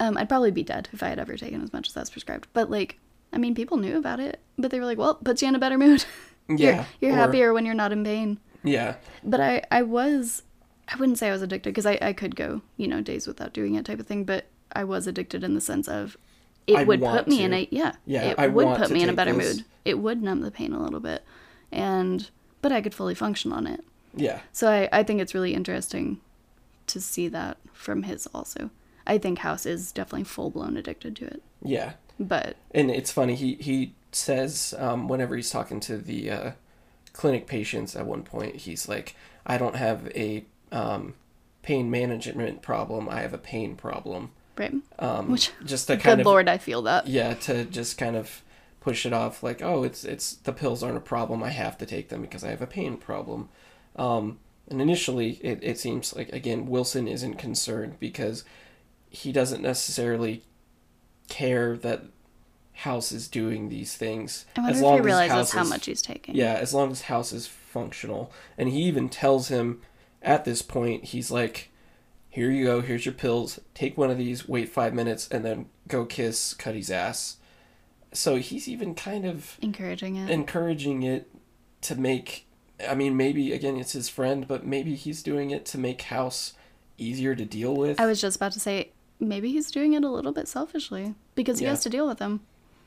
um, I'd probably be dead if I had ever taken as much as was prescribed. But like I mean people knew about it, but they were like, "Well, puts you in a better mood." Yeah, you're, you're or- happier when you're not in pain yeah, but I I was I wouldn't say I was addicted because I I could go you know days without doing it type of thing, but I was addicted in the sense of it I would put me in a yeah Yeah, it I would put me in a better this. mood. It would numb the pain a little bit, and but I could fully function on it. yeah. So I I think it's really interesting to see that from his also. I think House is definitely full blown addicted to it, Yeah. but and it's funny he he says um, whenever he's talking to the uh, clinic patients at one point he's like i don't have a um, pain management problem i have a pain problem right. um, Which just to kind Good of lord, I feel that. yeah to just kind of push it off like oh it's it's the pills aren't a problem i have to take them because i have a pain problem um, and initially it, it seems like again wilson isn't concerned because he doesn't necessarily care that house is doing these things I wonder as if he realizes how is- much he's taking. yeah as long as house is functional and he even tells him at this point he's like here you go here's your pills take one of these wait five minutes and then go kiss cuddy's ass so he's even kind of encouraging it. encouraging it to make i mean maybe again it's his friend but maybe he's doing it to make house easier to deal with I was just about to say maybe he's doing it a little bit selfishly because he Yeah. has to deal with them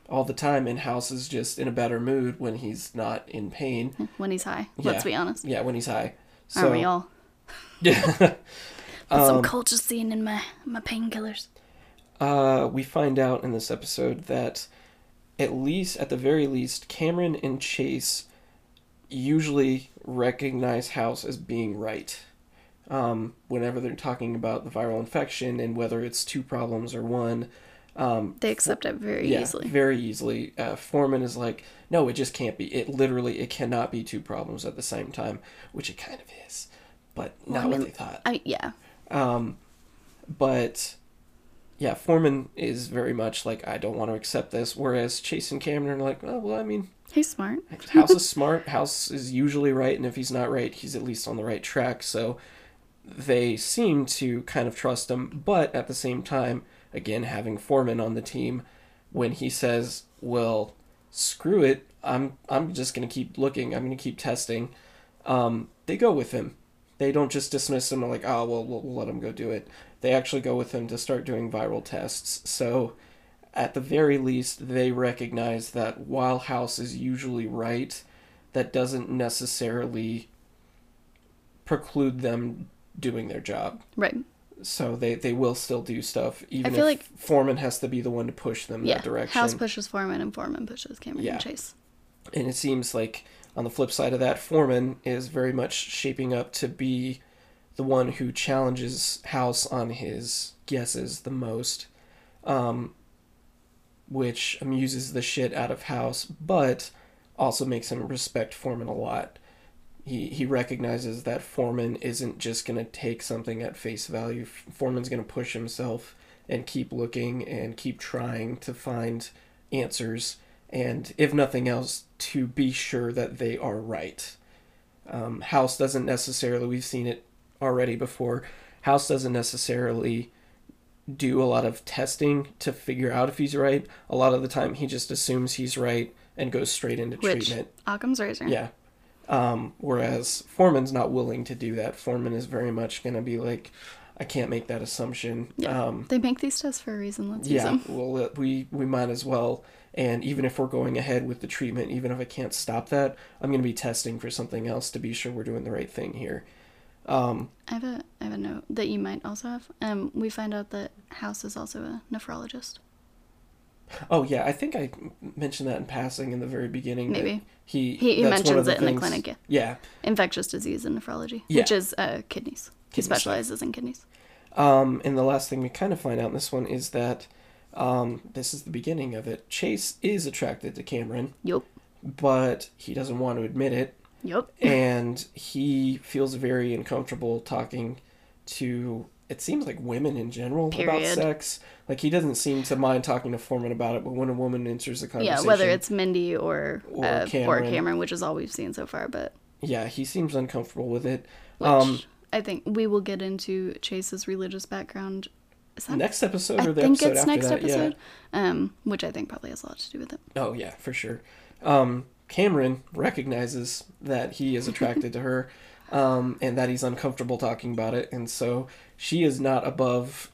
all the time and house is just in a better mood when he's not in pain when he's high. Let's be honest. yeah when he's high so Aren't we all? yeah Put some Um, colchicine in my my painkillers. uh, we find out in this episode that at least, at the very least, Cameron and Chase usually recognize House as being right. Um, whenever they're talking about the viral infection and whether it's two problems or one, um, They accept it very yeah, easily. very easily. Uh, Foreman is like, no, it just can't be. It literally, it cannot be two problems at the same time, which it kind of is, but not I what they thought. I yeah. Um, but yeah, Foreman is very much like I don't want to accept this, whereas Chase and Cameron are like, oh well, I mean, He's smart. House is smart. House is usually right, and if he's not right, he's at least on the right track. So they seem to kind of trust him, but at the same time, again, having Foreman on the team, when he says, "Well, screw it, I'm I'm just gonna keep looking. I'm gonna keep testing," um, they go with him. They don't just dismiss him like, "Oh, well, we'll, we'll let him go do it." They actually go with him to start doing viral tests. So at the very least, they recognize that while House is usually right, that doesn't necessarily preclude them doing their job. Right. So they, they will still do stuff, even feel if like- Foreman has to be the one to push them Yeah. that direction. House pushes Foreman and Foreman pushes Cameron Yeah. and Chase. And it seems like on the flip side of that, Foreman is very much shaping up to be the one who challenges House on his guesses the most, um, which amuses the shit out of House, but also makes him respect Foreman a lot. He, he recognizes that Foreman isn't just going to take something at face value. Foreman's going to push himself and keep looking and keep trying to find answers and if nothing else to be sure that they are right um, house doesn't necessarily we've seen it already before house doesn't necessarily do a lot of testing to figure out if he's right a lot of the time he just assumes he's right and goes straight into Which treatment Occam's razor. yeah um, whereas foreman's not willing to do that foreman is very much going to be like i can't make that assumption Yeah. um, They make these tests for a reason. Let's use yeah, them. well, uh, we we might as well. And even if we're going ahead with the treatment, even if I can't stop that, I'm going to be testing for something else to be sure we're doing the right thing here. Um, I have a I have a note that you might also have. Um, we find out that House is also a nephrologist. oh yeah, I think I mentioned that in passing in the very beginning. Maybe. he He, he mentions it in the things- clinic. Yeah. Yeah, Infectious disease and nephrology, Yeah. which is uh, kidneys. He specializes in kidneys. Um, and the last thing we kind of find out in this one is that um, this is the beginning of it. Chase is attracted to Cameron, Yup. but he doesn't want to admit it. Yup. and he feels very uncomfortable talking to it seems like women in general about sex like he doesn't seem to mind talking to foreman about it but when a woman enters the conversation, Yeah, whether it's Mindy or Or uh, or Cameron. Cameron, which is all we've seen so far, but yeah he seems uncomfortable with it which um I think we will get into Chase's religious background. Is that next episode I or the think episode it's after next that episode, um, which I think probably has a lot to do with it. oh yeah for sure um cameron recognizes that he is attracted to her um and that he's uncomfortable talking about it and so she is not above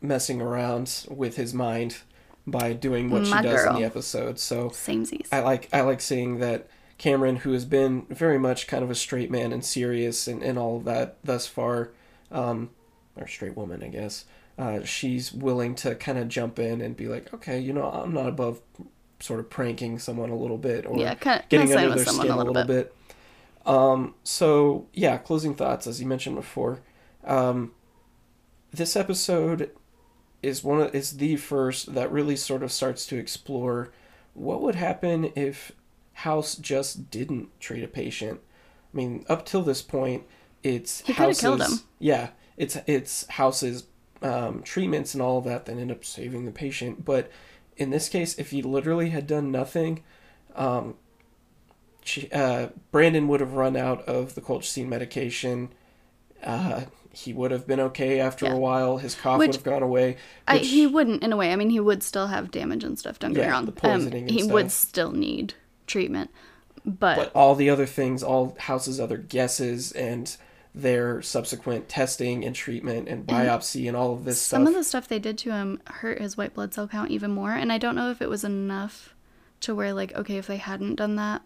messing around with his mind by doing what My she does in the episode. So Samesies. I like I like seeing that Cameron, who has been very much kind of a straight man and serious and, and all of that thus far, um, or straight woman, I guess, uh, she's willing to kind of jump in and be like, okay, you know, I'm not above sort of pranking someone a little bit or yeah, kind of getting under their skin a little, bit. bit. Um, so yeah, closing thoughts, as you mentioned before. Um, this episode is one of, is the first that really sort of starts to explore what would happen if House just didn't treat a patient. I mean, up till this point, it's He coulda killed him. Yeah, it's it's House's um, treatments and all of that that end up saving the patient. But in this case, if he literally had done nothing, um, she, uh, Brandon would have run out of the colchicine medication. Uh, he would have been okay after Yeah. a while. His cough Which- would have gone away. I, he wouldn't, in a way. I mean, he would still have damage and stuff. Don't get me Yeah, wrong. the poisoning um, he would still need treatment, but, but all the other things, all House's other guesses and their subsequent testing and treatment and biopsy and all of this some stuff. Some of the stuff they did to him hurt his white blood cell count even more. And I don't know if it was enough to where, like, okay, if they hadn't done that,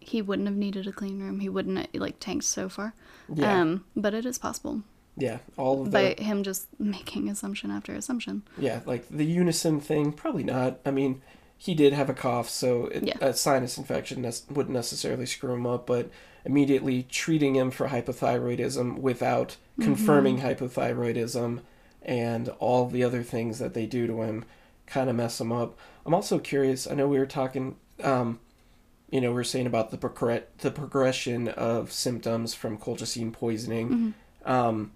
he wouldn't have needed a clean room. He wouldn't have, like tanked so far. Yeah. Um, but it is possible yeah, all of by the him just making assumption after assumption. yeah, like the Unasyn thing, probably not. I mean, he did have a cough, so it, Yeah. a sinus infection nes- wouldn't necessarily screw him up, but immediately treating him for hypothyroidism without confirming hypothyroidism and all the other things that they do to him kind of mess him up. I'm also curious. I know we were talking, um, you know, we are saying about the progr- the progression of symptoms from colchicine poisoning. Um,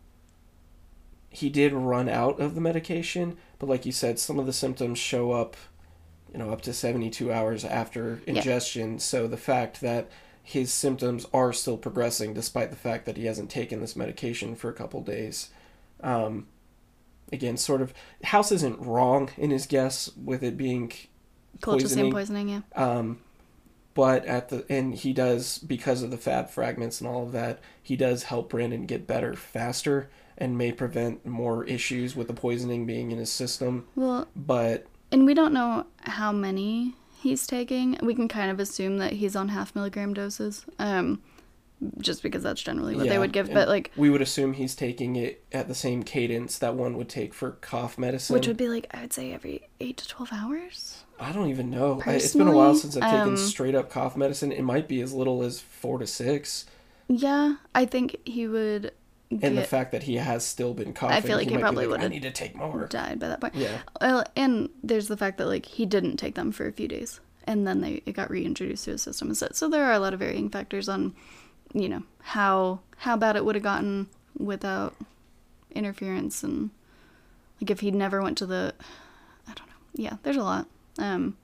he did run out of the medication, but like you said, some of the symptoms show up, you know, up to 72 hours after Yeah. ingestion. So the fact that his symptoms are still progressing despite the fact that he hasn't taken this medication for a couple days. Um, again, sort of, House isn't wrong in his guess with it being poisoning. poisoning, yeah. Um, but at the and he does because of the fab fragments and all of that, he does help Brandon get better faster and may prevent more issues with the poisoning being in his system. Well, But and we don't know how many he's taking. We can kind of assume that he's on half milligram doses. Um, just because that's generally what they would give. But like, we would assume he's taking it at the same cadence that one would take for cough medicine. which would be like I would say every eight to twelve hours. I don't even know. I, it's been a while since I've taken um, straight up cough medicine. It might be as little as four to six. Yeah, I think he would And the fact that he has still been coughing, I feel like he be probably like, would've need to take more. died by that point. Yeah, Well, and there's the fact that like he didn't take them for a few days, and then they it got reintroduced to his system instead. So there are a lot of varying factors on, you know, how how bad it would have gotten without interference, and like if he never went to the, I don't know. Yeah, there's a lot. Um.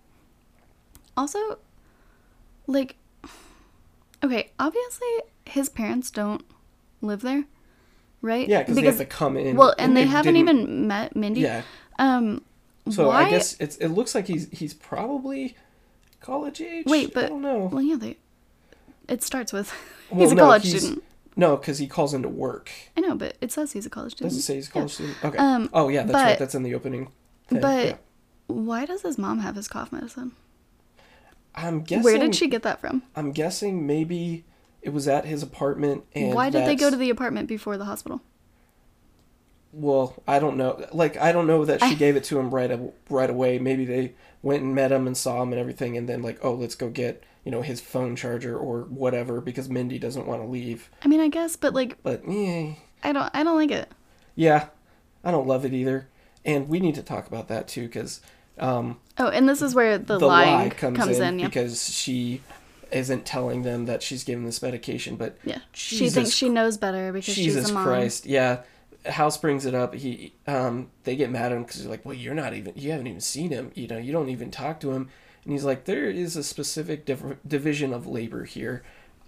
Also, like, okay, obviously his parents don't live there, right? yeah, because they have to come in. well, and, they, haven't didn't- even met Mindy. Yeah, Um. so why? I guess it's. It looks like he's he's probably college age. Wait, I but don't know. well, yeah, they. It starts with Well, he's a no, college he's- student. No, because he calls into work. I know, but it says he's a college Does student. it say he's a college student? Okay. Um, oh yeah, that's right. That's in the opening. Thing. But yeah. why does his mom have his cough medicine? I'm guessing. Where did she get that from? I'm guessing maybe it was at his apartment. And Why did they go to the apartment before the hospital? Well, I don't know. Like I don't know that she I- gave it to him right a- right away. Maybe they went and met him and saw him and everything, and then like, oh, let's go get you know his phone charger or whatever because Mindy doesn't want to leave. I mean, I guess, but like, But yeah, I don't, I don't like it. yeah, I don't love it either. And we need to talk about that too because um, Oh, and this is where the, the lie comes, in, yeah. because she isn't telling them that she's given this medication, but yeah, she thinks she knows better because Jesus she's a mom. Jesus Christ, yeah. House brings it up. He, um, they get mad at him because they're like, "Well, you're not even. You haven't even seen him. You know, you don't even talk to him." And he's like, "There is a specific div- division of labor here.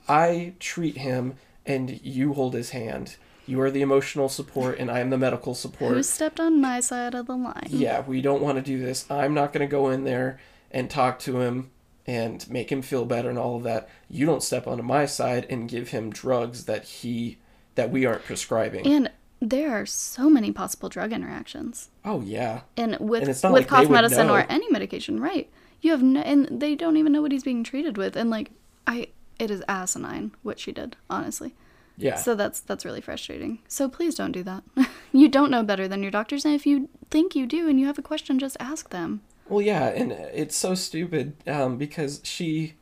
I treat him, and you hold his hand. You are the emotional support, and I am the medical support. Who stepped on my side of the line? Yeah, we don't want to do this. I'm not going to go in there and talk to him and make him feel better and all of that. You don't step onto my side and give him drugs that he that we aren't prescribing." And there are so many possible drug interactions. Oh yeah. and with And with like cough medicine or any medication right you have no, and they don't even know what he's being treated with and like i it is asinine what she did honestly Yeah. so that's that's really frustrating so please don't do that you don't know better than your doctors and if you think you do and you have a question just ask them well, yeah, and it's so stupid um, because she.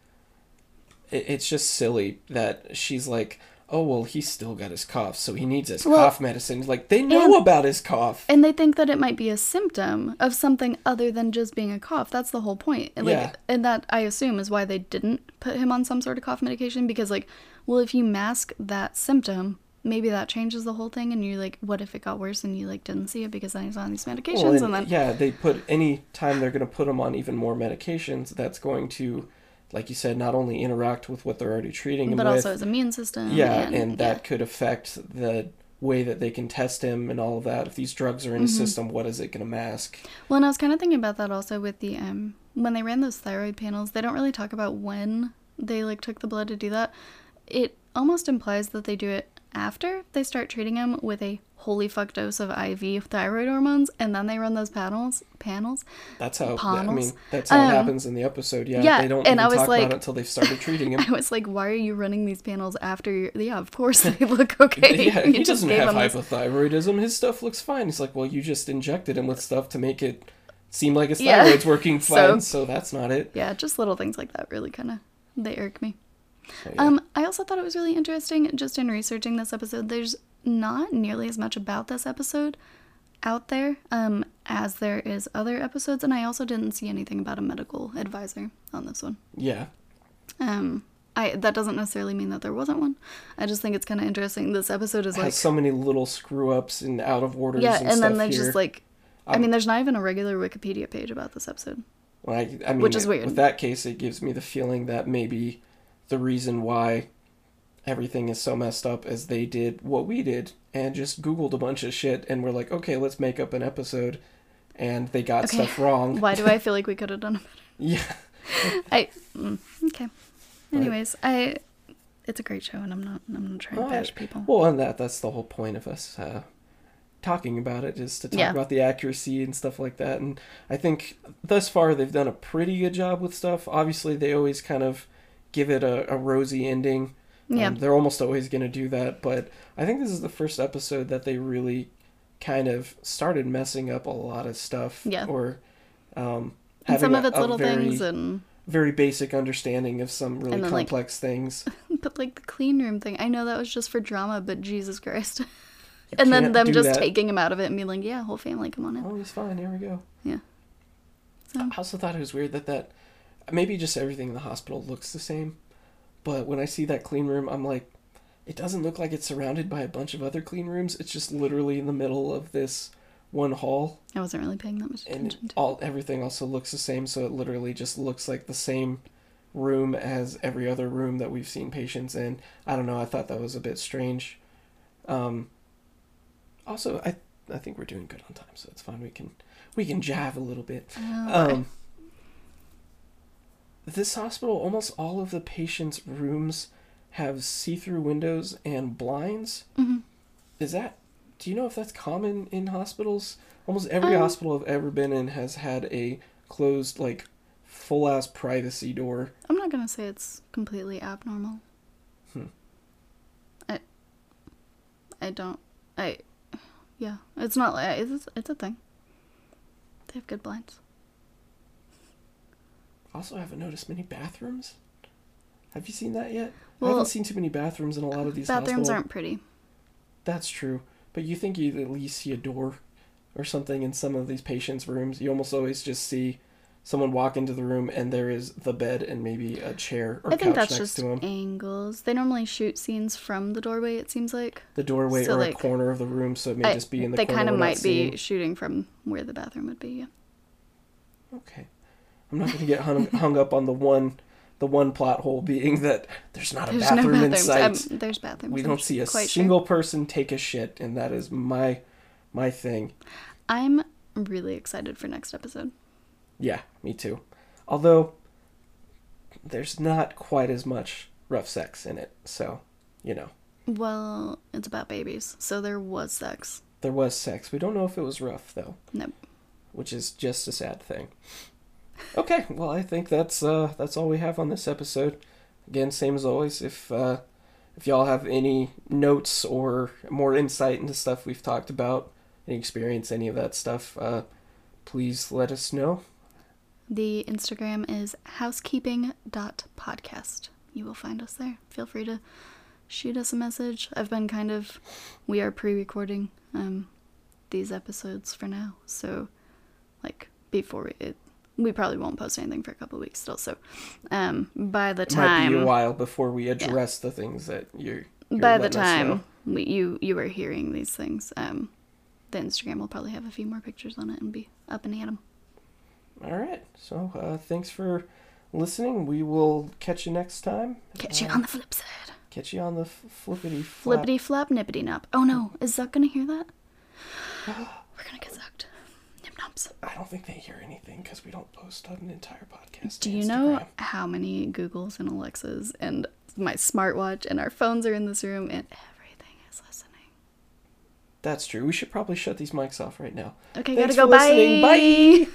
It, it's just silly that she's like, oh well, he's still got his cough, so he needs his Well, cough medicine. Like they know and- about his cough. and they think that it might be a symptom of something other than just being a cough that's the whole point like Yeah. and that i assume is why they didn't put him on some sort of cough medication because like well if you mask that symptom maybe that changes the whole thing and you're like what if it got worse and you like didn't see it because then he's on these medications Well, and, and, then yeah, they put any time they're going to put him on even more medications, that's going to, like you said, not only interact with what they're already treating him but with, also his immune system yeah, and, and, that could affect the way that they can test him and all of that. If these drugs are in his Mm-hmm. system, what is it going to mask? Well, and I was kind of thinking about that also with the um when they ran those thyroid panels. They don't really talk about when they like took the blood to do that. It almost implies that they do it after they start treating him with a holy fuck dose of IV thyroid hormones, and then they run those panels. Panels. That's how. I Panels. mean, that's how Um, it happens in the episode. Yeah, yeah, they don't and I was talk like- about it until they've started treating him. I was like, why are you running these panels after? You're... Yeah, of course they look okay. yeah, You he doesn't have hypothyroidism. His stuff looks fine. He's like, well, you just injected him with stuff to make it seem like his Yeah. thyroid's working So- fine. so that's not it. Yeah, just little things like that really kind of they irk me. So, yeah. Um, I also thought it was really interesting just in researching this episode. There's not nearly as much about this episode out there um, as there is other episodes, and I also didn't see anything about a medical advisor on this one. yeah. Um, I that doesn't necessarily mean that there wasn't one. I just think it's kind of interesting. This episode is has like so many little screw ups and out of orders. yeah, and, and then there's here. just like I Um, mean, there's not even a regular Wikipedia page about this episode. When I, I mean, which is weird. With that case, it gives me the feeling that maybe the reason why everything is so messed up as they did what we did and just Googled a bunch of shit and were like, okay, let's make up an episode, and they got Okay. stuff wrong. Why do I feel like we could have done it better? Yeah. I mm, okay. Anyways, I it's a great show, and I'm not I'm not trying to bash people. Well, and that that's the whole point of us uh, talking about it is to talk Yeah. about the accuracy and stuff like that. And I think thus far they've done a pretty good job with stuff. Obviously, they always kind of give it a, a rosy ending Yeah. Um, they're almost always going to do that, but I think this is the first episode that they really kind of started messing up a lot of stuff. Yeah. Or um, and some having of its a little very, things and very basic understanding of some really then, like- complex things. but like the clean room thing. I know that was just for drama, but Jesus Christ. and then them just that. taking him out of it and being like, "Yeah, whole family, come on in." Oh, he's fine. Here we go. Yeah. So I also thought it was weird that that maybe just everything in the hospital looks the same, but when I see that clean room, I'm like, it doesn't look like it's surrounded by a bunch of other clean rooms. It's just literally in the middle of this one hall, I wasn't really paying that much attention And all everything also looks the same. So it literally just looks like the same room as every other room that we've seen patients in. I don't know. I thought that was a bit strange. Um, also, I I think we're doing good on time, so it's fine. We can we can jive a little bit. Oh. Um, this hospital, almost all of the patients' rooms have see-through windows and blinds. Mhm. Is that? Do you know if that's common in hospitals? Almost every Um, hospital I've ever been in has had a closed, like, full-ass privacy door. I'm not gonna say it's completely abnormal. Hmm. I, I don't. I, yeah, it's not like it's it's a thing. They have good blinds. Also, I haven't noticed many bathrooms. Have you seen that yet? I haven't seen too many bathrooms in a lot of these Bathrooms aren't pretty. That's true. But you think you'd at least see a door or something in some of these patients' rooms. You almost always just see someone walk into the room and there is the bed and maybe a chair or I think couch that's next just to him. angles. They normally shoot scenes from the doorway. It seems like The doorway so, or like, a corner of the room, so it may I- just be in the corner. they kind of might be seeing. shooting from where the bathroom would be. Yeah. Okay. I'm not going to get hung, hung up on the one the one plot hole being that there's not a bathroom no in sight. Um, there's bathrooms. we don't see a single person take a shit and that is my my thing. I'm really excited for next episode. Yeah, me too. Although there's not quite as much rough sex in it, so you know Well, it's about babies, so there was sex. there was sex. We don't know if it was rough though, Nope. which is just a sad thing. Okay, well I think that's uh that's all we have on this episode. Again, same as always. If uh, if y'all have any notes or more insight into stuff we've talked about, any experience, any of that stuff, uh, please let us know. The Instagram is housekeeping.podcast. You will find us there. Feel free to shoot us a message. I've been kind of we are pre-recording um these episodes for now. So like before it, we probably won't post anything for a couple weeks still. So um by the It might be a time while before we address the things that you're by the letting us know. time we, you you are hearing these things um the Instagram will probably have a few more pictures on it and be up and at 'em. All right. So uh, thanks for listening. We will catch you next time. Catch you Uh, on the flip side. Catch you on the f- flippity flap. Flippity flap, nippity nop. Oh no, is Zuck gonna hear that? We're gonna get zucked. I don't think they hear anything because we don't post an entire podcast. Do you know how many Googles and Alexas and my smartwatch and our phones are in this room and everything is listening? That's true. We should probably shut these mics off right now. Okay, Thanks gotta go. for listening. Bye. Bye.